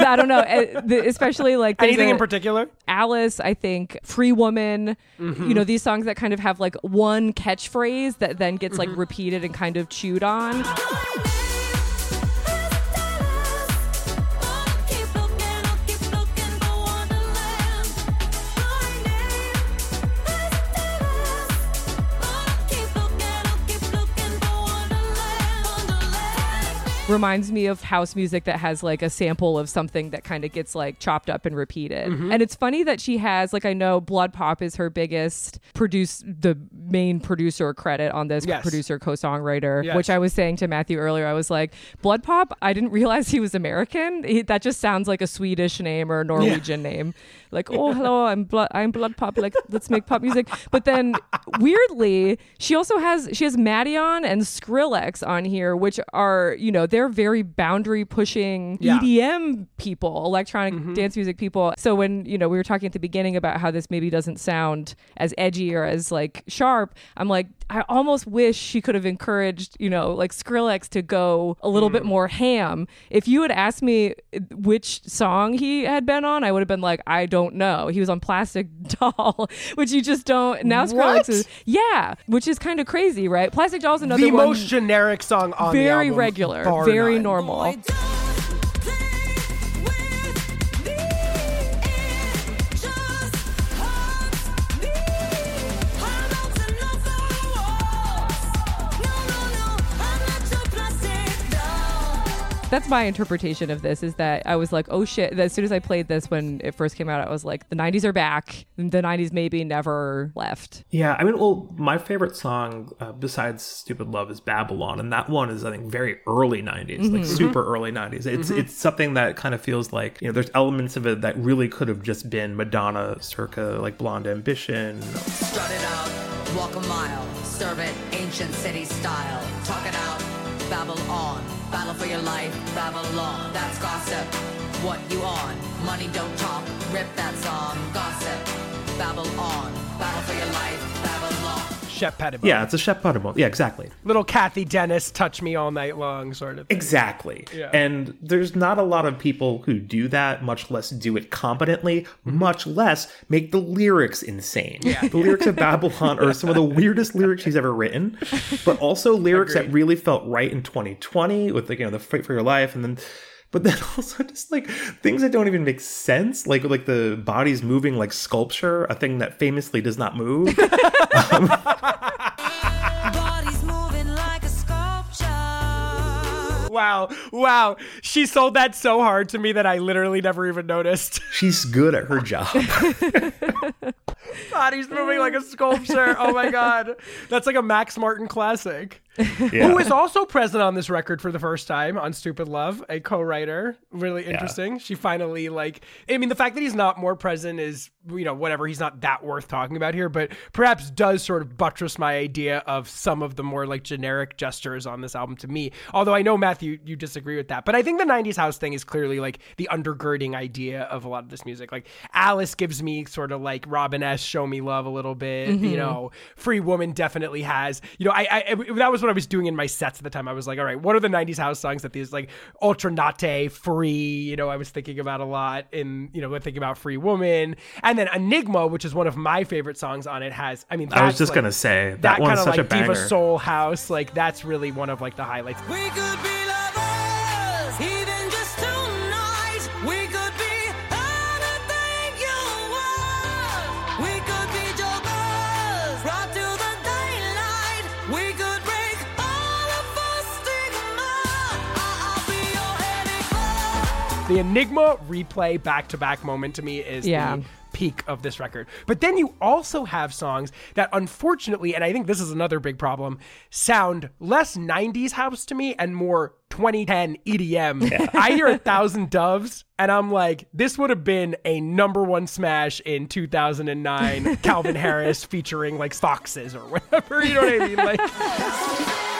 i don't know eh, especially like Anything in particular? Alice, I think, Free Woman, you know, these songs that kind of have like one catchphrase that then gets like repeated and kind of chewed on. Reminds me of house music that has like a sample of something that kind of gets like chopped up and repeated. Mm-hmm. And it's funny that she has like I know Blood Pop is her biggest produce the main producer credit on this Yes. producer co-songwriter, Yes. which I was saying to Matthew earlier. I was like, Blood Pop. I didn't realize he was American. He, that just sounds like a Swedish name or a Norwegian name. Like, oh hello, I'm blood. I'm Blood Pop. Like, let's make pop music. But then weirdly, she also has she has Madeon and Skrillex on here, which are you know they're very boundary pushing Yeah. EDM people, electronic mm-hmm. dance music people. So when you know we were talking at the beginning about how this maybe doesn't sound as edgy or as like sharp, I'm like I almost wish she could have encouraged you know like Skrillex to go a little bit mm. more ham. If you had asked me which song he had been on, I would have been like I don't know. He was on Plastic Doll, which you just don't. Now Skrillex What? is yeah, which is kind of crazy, right? Plastic Doll's another the one. most generic song on the very regular, very none. normal. Boy, That's my interpretation of this is that I was like, oh shit. As soon as I played this when it first came out, I was like, the 90s are back. The 90s maybe never left. Yeah, I mean, well, my favorite song uh, besides "Stupid Love" is "Babylon," and that one is, I think, very early '90s, like mm-hmm. super mm-hmm. early '90s. It's mm-hmm. it's something that kind of feels like you know, there's elements of it that really could have just been Madonna, circa like Blonde Ambition. Strut it out, walk a mile, serve it ancient city style. Talk it out, babble on, battle for your life, Babylon. That's gossip. What you on? Money don't talk, rip that song. Gossip, babble on, battle for your life. Shep Pettibone. Yeah, it's a Shep Pettibone. Yeah, exactly. Little Cathy Dennis, touch me all night long, sort of. Thing. Exactly. Yeah. And there's not a lot of people who do that, much less do it competently, Mm-hmm. much less make the lyrics insane. Yeah. The lyrics of Babylon are some of the weirdest lyrics she's ever written, but also lyrics that really felt right in 2020 with like, you know, the fight for your life and then but then also just like things that don't even make sense, like like the body's moving like sculpture, a thing that famously does not move. Body's moving like a sculpture. Wow, wow. She sold that so hard to me that I literally never even noticed. She's good at her job. Body's moving like a sculpture. Oh my god. That's like a Max Martin classic. Yeah. Who is also present on this record for the first time on Stupid Love, a co-writer. Really interesting. She finally like I mean the fact that he's not more present is you know whatever he's not that worth talking about here, but perhaps does sort of buttress my idea of some of the more like generic gestures on this album to me. Although I know Matthew you disagree with that, but I think the 90s house thing is clearly like the undergirding idea of a lot of this music. Like Alice gives me sort of like Robin S show me love a little bit, you mm-hmm. know. Free Woman definitely has. You know, I, I that was what I was doing in my sets at the time. I was like, all right, what are the 90s house songs that these like Ultra Nate, Free, you know, I was thinking about a lot in, you know, thinking about Free Woman. And then Enigma, which is one of my favorite songs on it, has I mean I was just like, gonna say that, that one's kind of such like a banger. diva soul house, like that's really one of like the highlights. The Enigma replay back to back moment to me is Yeah. the peak of this record. But then you also have songs that unfortunately, and I think this is another big problem, sound less 90s house to me and more 2010 EDM. I hear a thousand doves and I'm like, this would have been a number one smash in 2009 Calvin Harris featuring like foxes or whatever. You know what I mean? Like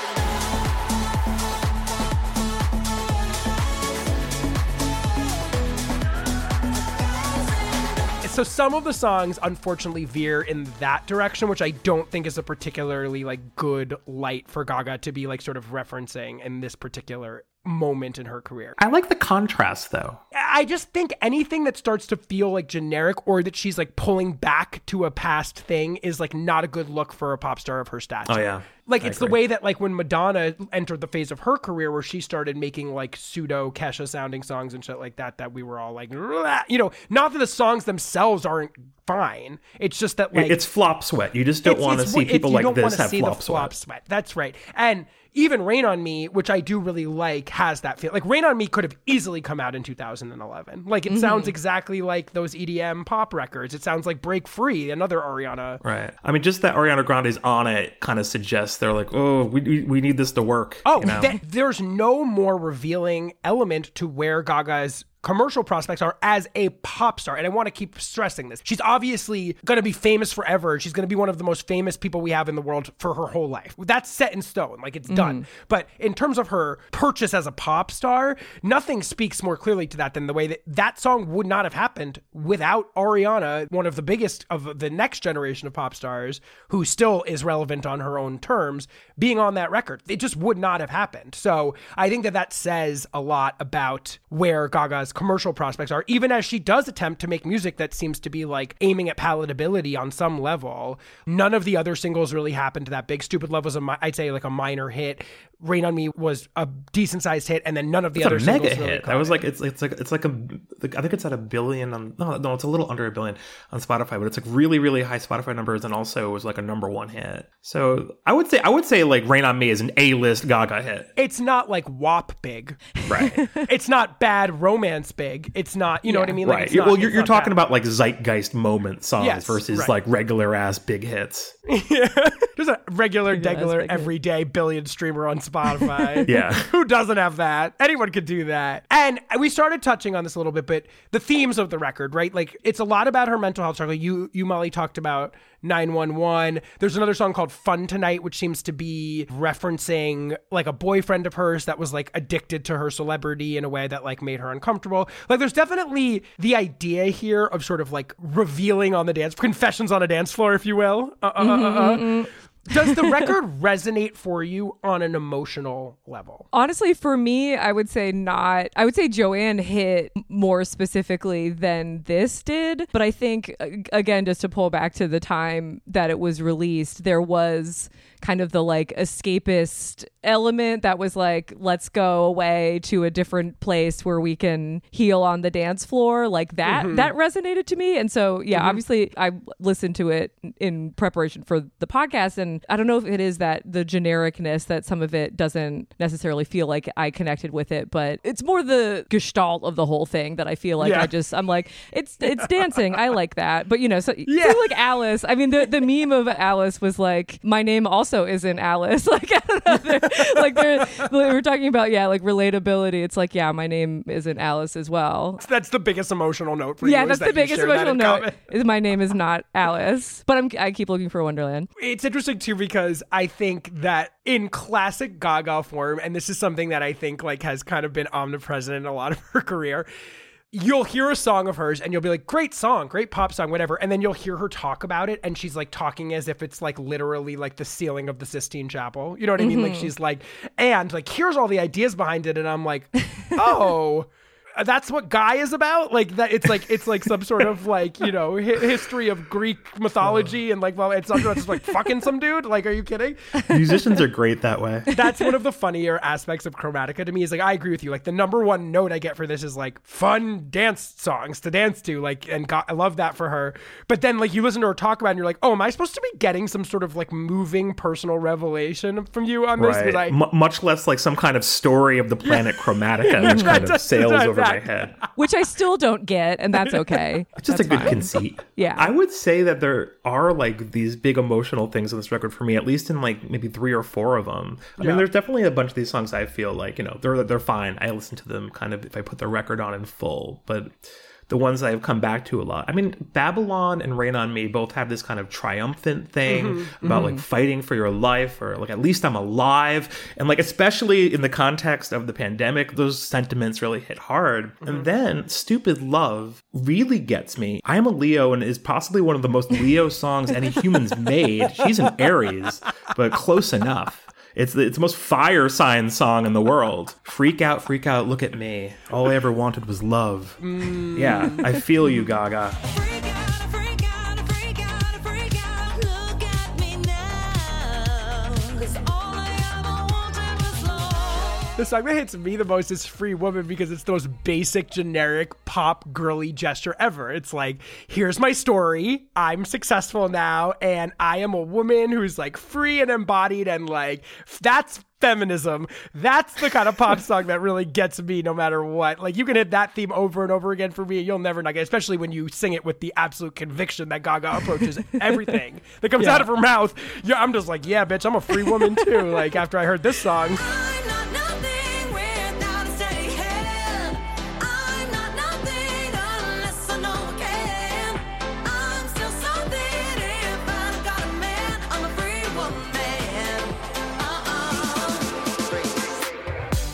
so some of the songs unfortunately veer in that direction which i don't think is a particularly like good light for gaga to be like sort of referencing in this particular moment in her career I like the contrast though. i just think anything that starts to feel like generic or that she's like pulling back to a past thing is like not a good look for a pop star of her stature Oh yeah. like I it's the way that like when Madonna entered the phase of her career where she started making like pseudo Kesha sounding songs and shit like that that we were all like "Rah." you know not that the songs themselves aren't fine it's just that like it's flop sweat. You just don't want to see people like this have see flop the sweat. flop sweat. That's right. And even Rain on Me, which I do really like, has that feel. Like Rain on Me could have easily come out in 2011. Like it sounds mm-hmm. exactly like those EDM pop records. It sounds like Break Free, another Ariana. Right. I mean, just that Ariana Grande's on it kind of suggests they're like, oh, we, we, we need this to work. Oh, you know? th- there's no more revealing element to where Gaga's commercial prospects are as a pop star. And I want to keep stressing this. She's obviously going to be famous forever. She's going to be one of the most famous people we have in the world for her whole life. That's set in stone. Like it's done. Mm-hmm. But in terms of her purchase as a pop star, nothing speaks more clearly to that than the way that that song would not have happened without Ariana, one of the biggest of the next generation of pop stars, who still is relevant on her own terms, being on that record. It just would not have happened. So I think that that says a lot about where Gaga's commercial prospects are, even as she does attempt to make music that seems to be like aiming at palatability on some level. None of the other singles really happened to that big. Stupid Love was a, I'd say like a minor hit. Rain on Me was a decent sized hit, and then none of the It's other a mega singles really hit. caught That was like it's it's like it's like a like, I think it's at a billion on no no it's a little under a billion on Spotify, but it's like really really high Spotify numbers, and also it was like a number one hit. So I would say I would say like Rain on Me is an A list Gaga hit. it's not like WAP big. Right. It's not bad romance big. It's not, you know what I mean? Like, right. it's not- well, you're, it's you're not talking bad. about like zeitgeist moment songs Yes, versus right. like regular ass big hits. Just a regular, regular degular, big hit. everyday billion streamer on Spotify. Yeah. Who doesn't have that? Anyone could do that. And we started touching on this a little bit, but the themes of the record, right? Like it's a lot about her mental health struggle. You, you, Molly, talked about 911. There's another song called Fun Tonight, which seems to be referencing like a boyfriend of hers that was like addicted to her celebrity in a way that like made her uncomfortable. Like there's definitely the idea here of sort of like revealing on the dance, confessions on a dance floor, if you will. Uh, uh, uh, uh, uh. Does the record resonate for you on an emotional level? Honestly, for me, I would say not. I would say Joanne hit more specifically than this did. But I think, again, just to pull back to the time that it was released, there was kind of the like escapist element that was like, let's go away to a different place where we can heal on the dance floor. Like that, mm-hmm. that resonated to me. And so, yeah, mm-hmm. obviously, I listened to it in preparation for the podcast. And I don't know if it is that the genericness that some of it doesn't necessarily feel like I connected with it, but it's more the gestalt of the whole thing that I feel like Yeah. I just, I'm like, it's, it's dancing. I like that. But, you know, so, Yeah. so like Alice, I mean, the, the meme of Alice was like, my name also isn't Alice. Like, I don't know. They're- like, they're, we were talking about, yeah, like relatability. It's like, yeah, my name isn't Alice as well. That's the biggest emotional note for Yeah, you. is that's that the biggest emotional note. Is my name is not Alice, but I'm I keep looking for Wonderland. It's interesting too because I think that in classic Gaga form, and this is something that I think like has kind of been omnipresent in a lot of her career. You'll hear a song of hers and you'll be like, great song, great pop song, whatever. And then you'll hear her talk about it and she's like talking as if it's like literally like the ceiling of the Sistine Chapel. You know what I mean? Like mm-hmm. she's like, and like, here's all the ideas behind it. And I'm like, oh. Uh, that's what Guy is about. Like that, it's like it's like some sort of like you know hi- history of Greek mythology and like well, it's not just like fucking some dude. Like, are you kidding? Musicians are great that way. That's one of the funnier aspects of Chromatica to me. Is like I agree with you. Like the number one note I get for this is like fun dance songs to dance to. Like and God, I love that for her. But then like you listen to her talk about, it and you're like, oh, am I supposed to be getting some sort of like moving personal revelation from you on this Right. I- M- much less like some kind of story of the planet Chromatica, which kind of sails over my head. Which I still don't get, and that's okay. It's just That's a good fine. conceit. Yeah. I would say that there are like these big emotional things on this record for me, at least in like maybe three or four of them. I Yeah. mean, there's definitely a bunch of these songs I feel like, you know, they're they're fine. I listen to them kind of if I put the record on in full, but the ones that I've come back to a lot. I mean, Babylon and Rain on Me both have this kind of triumphant thing Mm-hmm. about like fighting for your life or like at least I'm alive. And like especially in the context of the pandemic, those sentiments really hit hard. Mm-hmm. And then Stupid Love really gets me. I am a Leo and is possibly one of the most Leo songs any human's made. She's an Aries, but close enough. It's the, it's the most fire sign song in the world. Freak out, freak out, look at me. All I ever wanted was love. Yeah, I feel you, Gaga. The song that hits me the most is Free Woman because it's the most basic, generic, pop, girly gesture ever. It's like, here's my story. I'm successful now, and I am a woman who's like free and embodied, and like, that's feminism. That's the kind of pop song that really gets me no matter what. Like, you can hit that theme over and over again for me, and you'll never not get, especially when you sing it with the absolute conviction that Gaga approaches everything that comes out of her mouth. Yeah, I'm just like, yeah, bitch, I'm a free woman too. Like, after I heard this song.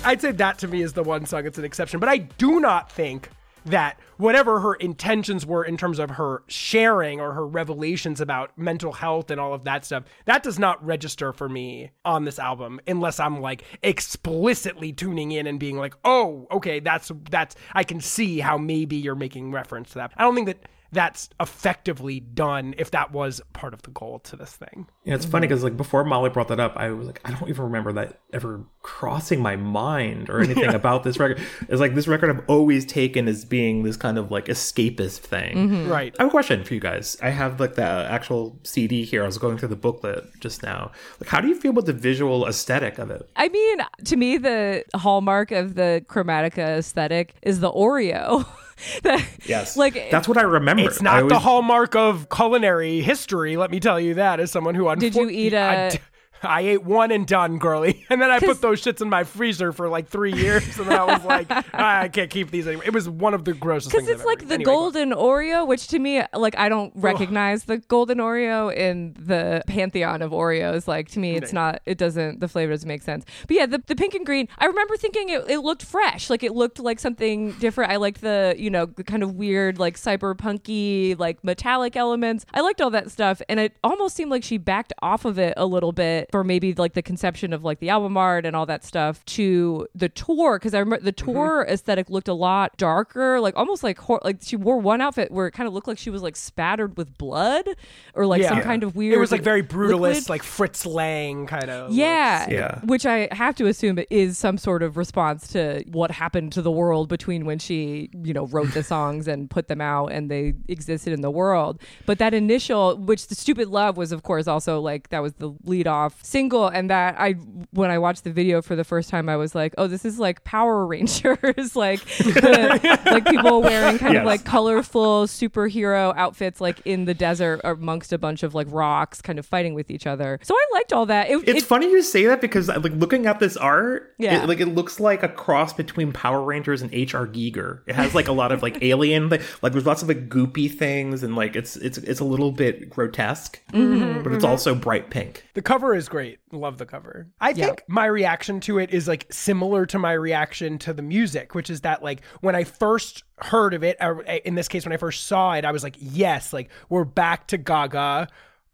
I'd say that to me is the one song that's an exception, but I do not think that whatever her intentions were in terms of her sharing or her revelations about mental health and all of that stuff, that does not register for me on this album unless I'm like explicitly tuning in and being like, "Oh, okay, that's that's I can see how maybe you're making reference to that." I don't think that that's effectively done if that was part of the goal to this thing. Yeah, it's funny because like before Molly brought that up, I was like, I don't even remember that ever crossing my mind or anything about this record. It's like this record I've always taken as being this kind of like escapist thing. Mm-hmm. Right. I have a question for you guys. I have like the actual CD here. I was going through the booklet just now. Like, how do you feel about the visual aesthetic of it? I mean, to me, the hallmark of the Chromatica aesthetic is the Oreo. The- Yes, like that's what I remember. It's not the hallmark of culinary history, let me tell you that, as someone who Did you eat I a- d- I ate one and done, girly. And then I put those shits in my freezer for like three years. And then I was like, "Ah, I can't keep these anymore. It was one of the grossest because things. it's I've like the. Anyway, go- golden Oreo, which to me, like I don't recognize the golden Oreo in the pantheon of Oreos. Like to me, it's not. It doesn't. The flavor doesn't make sense. But yeah, the, the pink and green. I remember thinking it, it looked fresh. Like it looked like something different. I liked the you know the kind of weird like cyberpunky like metallic elements. I liked all that stuff, and it almost seemed like she backed off of it a little bit for maybe like the conception of like the album art and all that stuff to the tour because I remember the Mm-hmm. tour aesthetic looked a lot darker, like almost like hor- like she wore one outfit where it kind of looked like she was like spattered with blood or like some Yeah. kind of weird. It was like very brutalist, liquid. like Fritz Lang kind of. Yeah, looks. Yeah. Which I have to assume it is some sort of response to what happened to the world between when she, you know, wrote the songs and put them out and they existed in the world. But that initial, which the stupid love was, of course, also like that was the lead off single. And that I, when I watched the video for the first time, I was like, oh, this is like Power Rangers, like, the, like people wearing kind Yes. of like colorful superhero outfits, like in the desert amongst a bunch of like rocks, kind of fighting with each other. So I liked all that. It, It's it- funny you say that because like looking at this art, Yeah. it, like it looks like a cross between Power Rangers and H.R. Giger. It has like a lot of like alien, like, like there's lots of like goopy things and like it's it's it's a little bit grotesque, Mm-hmm, but it's also bright pink. The cover is great. Love the cover. I think my reaction to it is like similar to my reaction to the music, which is that like when I first heard of it, or in this case when I first saw it, I was like, yes, like we're back to Gaga.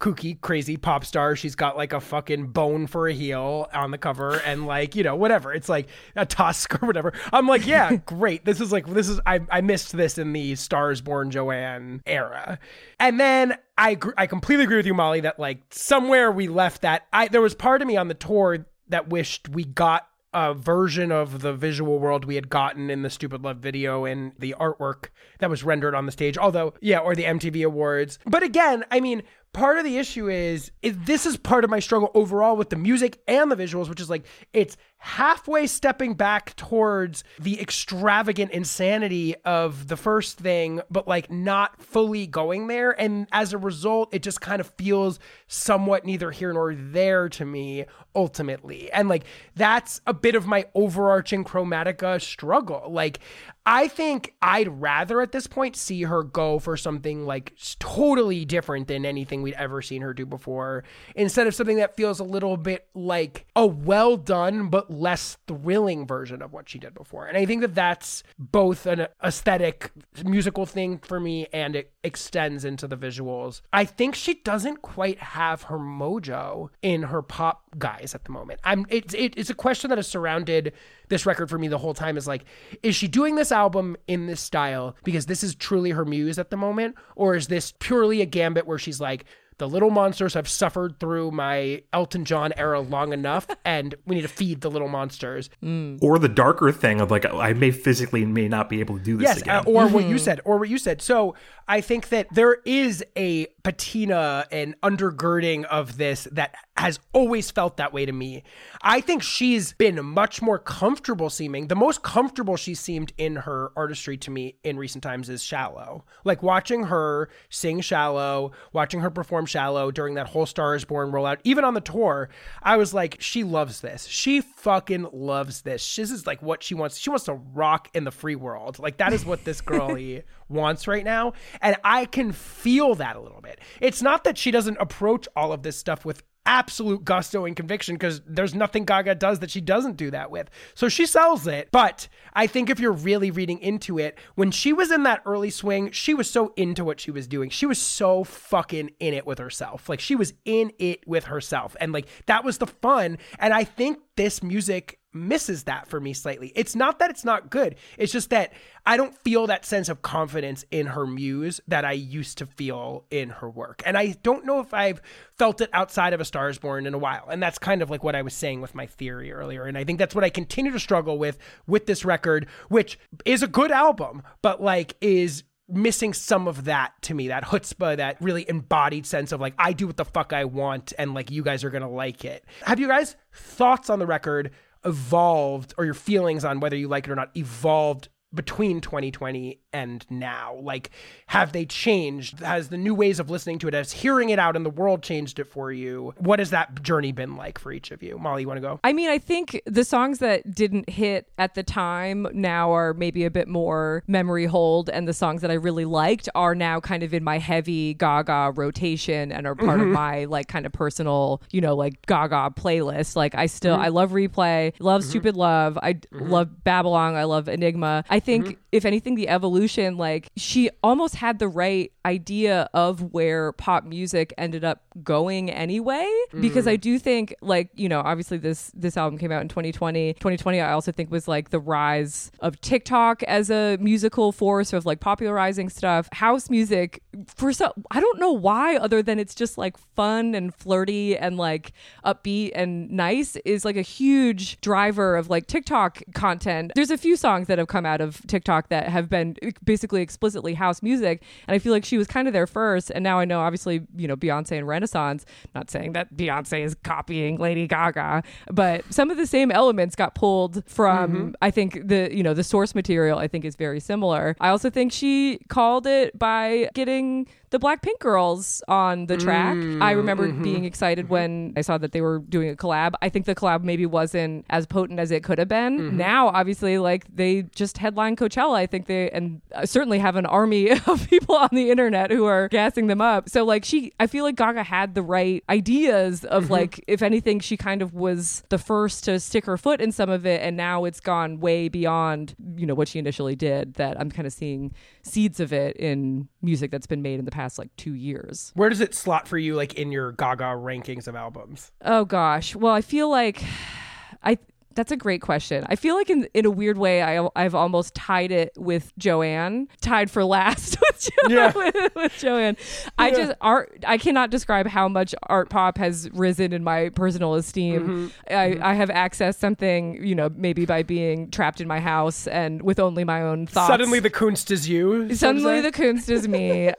Kooky, crazy pop star. She's got like a fucking bone for a heel on the cover and like, you know, whatever. It's like a tusk or whatever. I'm like, yeah, great. This is like, this is, I, I missed this in the Stars Born Joanne era. And then I, I completely agree with you, Molly, that like somewhere we left that. I, there was part of me on the tour that wished we got a version of the visual world we had gotten in the Stupid Love video and the artwork that was rendered on the stage. Although, yeah, or the MTV Awards. But again, I mean, part of the issue is, is this is part of my struggle overall with the music and the visuals, which is like it's halfway stepping back towards the extravagant insanity of the first thing, but like not fully going there. And as a result, it just kind of feels somewhat neither here nor there to me ultimately. And like that's a bit of my overarching Chromatica struggle. Like I think I'd rather at this point see her go for something like totally different than anything we'd ever seen her do before instead of something that feels a little bit like a well done but less thrilling version of what she did before. And I think that that's both an aesthetic musical thing for me and it extends into the visuals. I think she doesn't quite have her mojo in her pop guise at the moment. I'm it's it, it's a question that has surrounded this record for me the whole time is like is she doing this album in this style because this is truly her muse at the moment or is this purely a gambit where she's like the little monsters have suffered through my Elton John era long enough, and we need to feed the little monsters. Or the darker thing of like I may physically may not be able to do this Yes, again. uh, or what you said, or what you said. So I think that there is a patina and undergirding of this that has always felt that way to me. I think she's been much more comfortable seeming. The most comfortable she seemed in her artistry to me in recent times is Shallow. Like watching her sing Shallow, watching her perform Shallow during that whole Star is Born rollout, even on the tour, I was like, she loves this. She fucking loves this. This is like what she wants. She wants to rock in the free world. Like that is what this girlie wants right now. And I can feel that a little bit. It's not that she doesn't approach all of this stuff with absolute gusto and conviction because there's nothing Gaga does that she doesn't do that with. So she sells it. But I think if you're really reading into it, when she was in that early swing, she was so into what she was doing. She was so fucking in it with herself. Like she was in it with herself. And like that was the fun. And I think this music misses that for me slightly. It's not that it's not good. It's just that I don't feel that sense of confidence in her muse that I used to feel in her work. And I don't know if I've felt it outside of A Star is Born in a while. And that's kind of like what I was saying with my theory earlier. And I think that's what I continue to struggle with with this record, which is a good album, but like is missing some of that to me that chutzpah that really embodied sense of like i do what the fuck i want and like you guys are gonna like it have you guys thoughts on the record evolved or your feelings on whether you like it or not evolved between 2020 and now? Like have they changed? Has the new ways of listening to it has hearing it out in the world changed it for you? What has that journey been like for each of you? Molly you want to go? I mean, I think the songs that didn't hit at the time now are maybe a bit more memory hold, and the songs that I really liked are now kind of in my heavy Gaga rotation and are part of mm-hmm. my like kind of personal, you know, like Gaga playlist. Like I still, mm-hmm. I love Replay, love mm-hmm. Stupid Love, I d- love Babylon, I love Enigma. I think if anything, the evolution, like she almost had the right idea of where pop music ended up going anyway, because I mm. do think like you know obviously this this album came out in 2020 2020 i also think was like the rise of tiktok as a musical force of like popularizing stuff. House music for so i don't know why other than it's just like fun and flirty and like upbeat and nice is like a huge driver of like tiktok content. There's a few songs that have come out of tiktok that have been basically explicitly house music and i feel like she was kind of there first and now i know obviously you know beyonce and renaissance not saying that beyonce is copying lady gaga but some of the same elements got pulled from mm-hmm. i think the you know the source material i think is very similar. I also think she called it by getting the Blackpink girls on the track. Mm, I remember mm-hmm, being excited mm-hmm. when I saw that they were doing a collab. I think the collab maybe wasn't as potent as it could have been. Mm-hmm. Now, obviously, like they just headline Coachella. I think they and uh, certainly have an army of people on the internet who are gassing them up. So like she, I feel like Gaga had the right ideas of like if anything, she kind of was the first to stick her foot in some of it, and now it's gone way beyond you know what she initially did. That I'm kind of seeing seeds of it in music that's been made in the past like two years. where does it slot for you like in your gaga rankings of albums Oh gosh. Well, I feel like I that's a great question. I feel like in in a weird way I I've almost tied it with Joanne, tied for last with, jo- Yeah. with, with Joanne. I just art I cannot describe how much art pop has risen in my personal esteem. Mm-hmm. I mm-hmm. I have accessed something, you know, maybe by being trapped in my house and with only my own thoughts. suddenly the Koons is you Suddenly the Koons is me.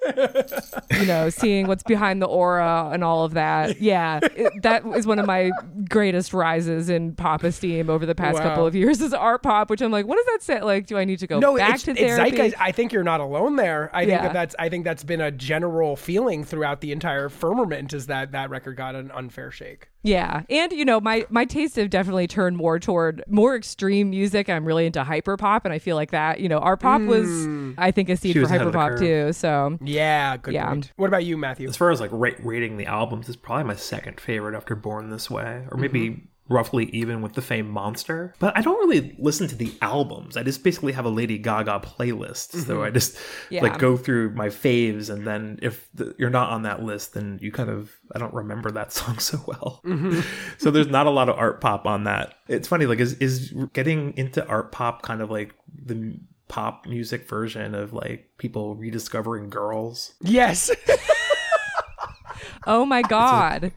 you know, seeing what's behind the aura and all of that. Yeah, it- that is one of my greatest rises in pop esteem over the past Wow. couple of years is art pop, which I'm like, what does that say? Like, do I need to go no, back it's, to it's therapy? zeitgeist. I think you're not alone there. I think that that's I think that's been a general feeling throughout the entire firmament is that that record got an unfair shake. Yeah, and you know, my my tastes have definitely turned more toward more extreme music. I'm really into hyper pop, and I feel like that. You know, art pop was, mm. I think, a seed She for hyper pop too. So Yeah, good Yeah. point. What about you, Matthew? As far as like rate, rating the albums, is probably my second favorite after Born This Way, or maybe mm-hmm. Roughly even with the Fame Monster. But I don't really listen to the albums. I just basically have a Lady Gaga playlist. So mm-hmm. I just Yeah. like go through my faves, and then if the, you're not on that list, then you kind of I don't remember that song so well. Mm-hmm. so there's not a lot of art pop on that. It's funny, like is is getting into art pop kind of like the pop music version of like people rediscovering girls Yes. Oh my god.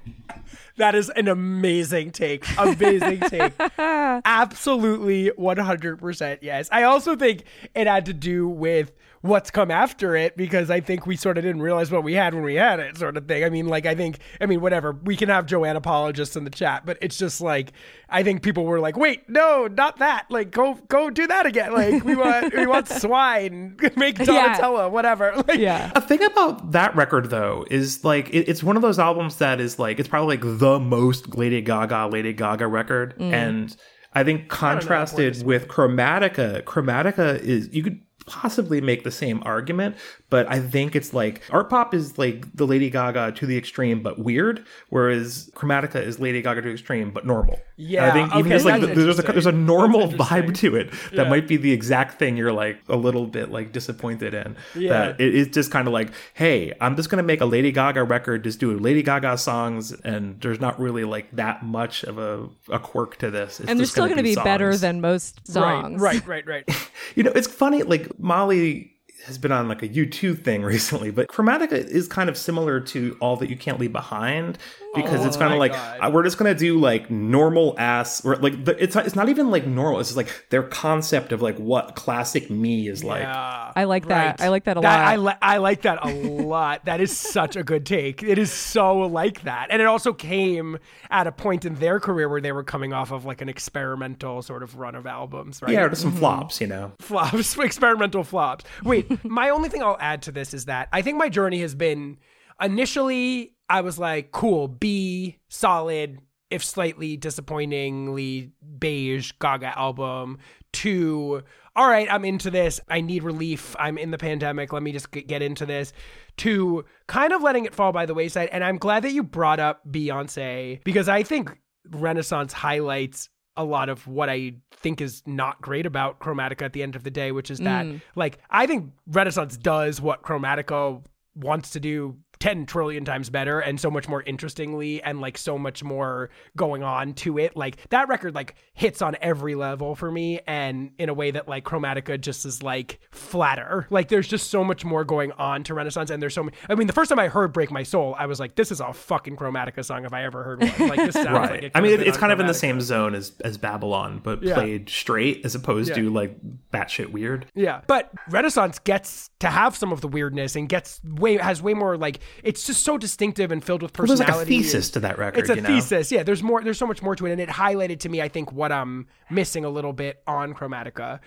That is an amazing take. Amazing take. Absolutely 100% yes. I also think it had to do with what's come after it because I think we sort of didn't realize what we had when we had it, sort of thing. I mean, like, I think, I mean, whatever. We can have Joanne apologists in the chat, but it's just like, I think people were like, wait, no, not that. Like, go, go do that again. Like, we want, we want swine, make Donatella, whatever. Like, Yeah. A thing about that record though is like it, it's one of those albums that is like it's probably like the most Lady Gaga Lady Gaga record, and I think contrasted with Chromatica, Chromatica is you could possibly make the same argument, but I think it's like art pop is like the Lady Gaga to the extreme but weird, whereas Chromatica is Lady Gaga to the extreme but normal. Yeah, And I think even okay, there's like that's there's a, there's a normal vibe to it that Yeah. might be the exact thing you're like a little bit like disappointed in. Yeah. That it is just kind of like, hey, I'm just gonna make a Lady Gaga record, just do Lady Gaga songs, and there's not really like that much of a, a quirk to this. It's And they're still gonna going to be better than most songs. Right, right, right, right. You know, it's funny. Like Molly has been on like a U2 thing recently, but Chromatica is kind of similar to All That You Can't Leave Behind because it's kind of like God. uh, we're just gonna do like normal ass, or like the, it's not, it's not even like normal. It's just like their concept of like what classic me is like. Yeah. I like that. Right. I like that a That- lot. I, li- I like that a lot. That is such a good take. It is so like that. And it also came at a point in their career where they were coming off of like an experimental sort of run of albums, right? Yeah, or just Mm-hmm. some flops, you know. flops, experimental flops. Wait, my only thing I'll add to this is that I think my journey has been initially I was like, cool, B, solid, if slightly disappointingly beige Gaga album, to all right, I'm into this. I need relief. I'm in the pandemic. Let me just get into this. To kind of letting it fall by the wayside. And I'm glad that you brought up Beyonce because I think Renaissance highlights a lot of what I think is not great about Chromatica at the end of the day, which is that mm. like I think Renaissance does what Chromatica wants to do 10 trillion times better and so much more interestingly and like so much more going on to it like that record like hits on every level for me and in a way that like chromatica just is like flatter like there's just so much more going on to renaissance and there's so many i mean the first time i heard break my soul i was like this is a fucking chromatica song if i ever heard one like this sounds like Right. it I mean, have it, been it's kind of in the same zone as as Babylon, but Yeah. played straight as opposed Yeah. to like batshit weird. Yeah, but Renaissance gets to have some of the weirdness and gets way has way more like it's just so distinctive and filled with Well, there's personality. like a thesis to that record. It's a you know? thesis. Yeah, there's more. There's so much more to it, and it highlighted to me, I think, what I'm missing a little bit on Chromatica.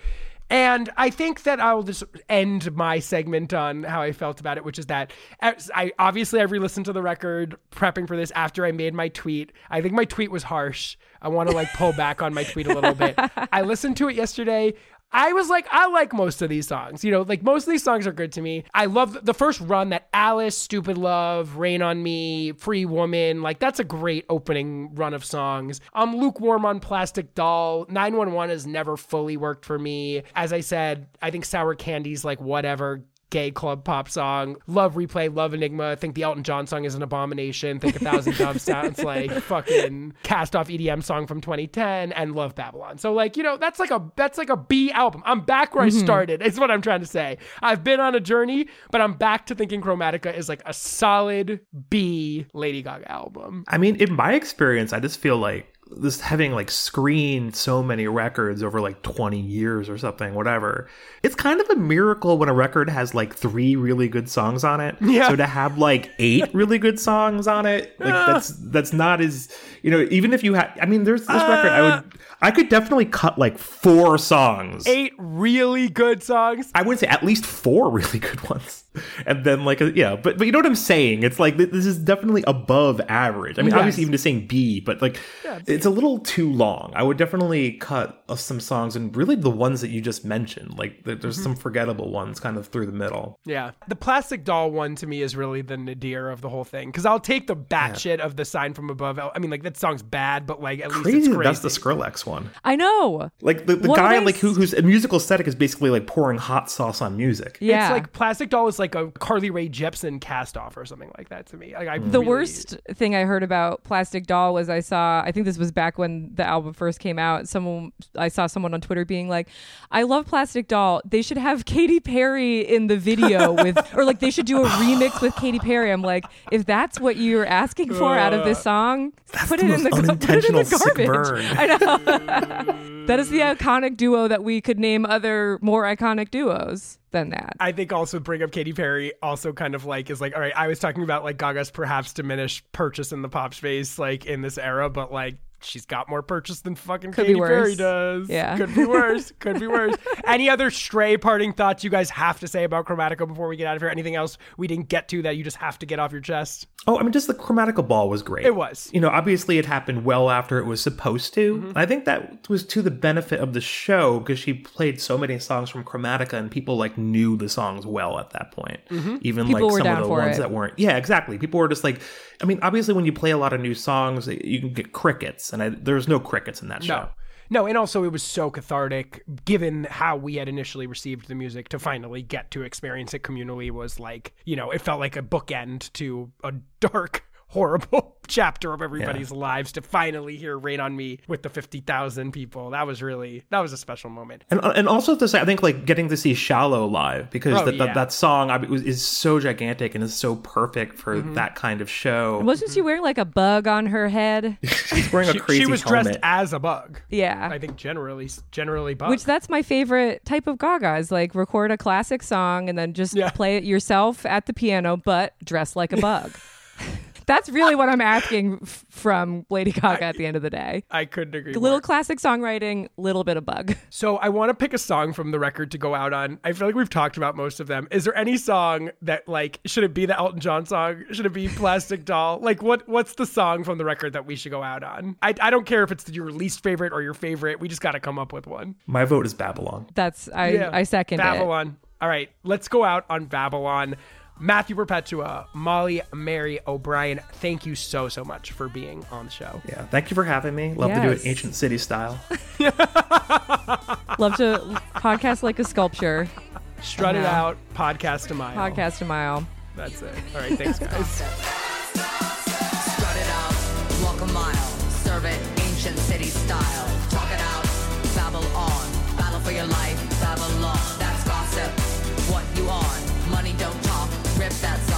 And I think that I'll just end my segment on how I felt about it, which is that I obviously I re-listened to the record prepping for this after I made my tweet. I think my tweet was harsh. I want to like pull back on my tweet a little bit. I listened to it yesterday. I was like, I like most of these songs. You know, like most of these songs are good to me. I love the first run that Alice, Stupid Love, Rain on Me, Free Woman. Like, that's a great opening run of songs. I'm lukewarm on Plastic Doll. 911 has never fully worked for me. As I said, I think Sour Candy's like whatever gay club pop song. Love Replay, Love Enigma. I think the Elton John song is an abomination. Think A Thousand Doves sounds like fucking cast off EDM song from 2010 and Love Babylon. So like, you know, that's like a that's like a B album. I'm back where I mm-hmm. started. Is what I'm trying to say. I've been on a journey, but I'm back to thinking Chromatica is like a solid B Lady Gaga album. I mean, in my experience, I just feel like this having like screened so many records over like 20 years or something, whatever. It's kind of a miracle when a record has like three really good songs on it. Yeah. So to have like eight really good songs on it, like ah. that's that's not as you know. Even if you had, I mean, there's this record. I would, ah. I could definitely cut like four songs. Eight really good songs. I would say at least four really good ones, and then like a, yeah, but but you know what I'm saying? It's like this is definitely above average. I mean, Yes. obviously even just saying B, but like it's a little too long. I would definitely cut uh, some songs, and really the ones that you just mentioned. Like th- there's some forgettable ones kind of through the middle. Yeah. The plastic doll one to me is really the nadir of the whole thing. Because I'll take the batshit of the sign from above. I mean, like, that song's bad, but like, at least it's crazy. that's the Skrillex one. I know. Like the, the What guy am I like who, whose musical aesthetic is basically like pouring hot sauce on music. Yeah. It's like Plastic Doll is like a Carly Rae Jepsen cast off or something like that to me. Like, I the really- worst thing I heard about Plastic Doll was I saw, I think this was was back when the album first came out. Someone I saw someone on Twitter being like, "I love Plastic Doll. They should have Katy Perry in the video with, or like they should do a remix with Katy Perry." I'm like, if that's what you're asking for out of this uh, song, put it in the put it in the unintentional sick garbage. burn. I know. That is the mm. iconic duo that we could name other more iconic duos than that. I think also bring up Katy Perry also kind of like is like all right. I was talking about like Gaga's perhaps diminished purchase in the pop space like in this era, but like she's got more purchase than fucking Could be Katy Perry worse. does. Yeah. could be worse. could be worse. Any other stray parting thoughts you guys have to say about Chromatica before we get out of here? Anything else we didn't get to that you just have to get off your chest? Oh, I mean, just the Chromatica Ball was great. It was. You know, obviously it happened well after it was supposed to. Mm-hmm. I think that was to the benefit of the show because she played so many songs from Chromatica and people like knew the songs well at that point. Mm-hmm. Even People like were some down of the for ones it. that weren't. Yeah, exactly. People were just like, I mean, obviously when you play a lot of new songs, you can get crickets, and I, there was no crickets in that show. No. No, and also it was so cathartic given how we had initially received the music to finally get to experience it communally was like, you know, it felt like a bookend to a dark, horrible chapter of everybody's lives to finally hear Rain on Me with the 50,000 people. That was really, that was a special moment. And, and also to say, I think like getting to see "Shallow" live because Oh, that, yeah. that that song I was, is so gigantic and is so perfect for Mm-hmm. that kind of show. Wasn't she wearing like a bug on her head? She's wearing a She, crazy she was helmet. dressed as a bug. Yeah. I think generally, generally bug. Which that's my favorite type of Gaga is like record a classic song and then just Yeah. play it yourself at the piano, but dress like a bug. that's really what I'm asking f- from Lady Gaga at the end of the day. I couldn't agree. A little more. classic songwriting, little bit of bug. So I want to pick a song from the record to go out on. I feel like we've talked about most of them. Is there any song that like should it be the Elton John song? Should it be Plastic Doll? Like what what's the song from the record that we should go out on? I, I don't care if it's your least favorite or your favorite. We just got to come up with one. My vote is Babylon. That's I Yeah. I second it. Babylon. All right, let's go out on Babylon. Matthew Perpetua, Molly Mary O'Brien, thank you so so much for being on the show. Yeah, thank you for having me. Love to do it ancient city style. Love to podcast like a sculpture. Strut it out, podcast a mile. Podcast a mile. That's it. All right, thanks guys. Strut it out, walk a mile, serve it ancient city style. Talk it out, babble on, battle for your life, that's outside.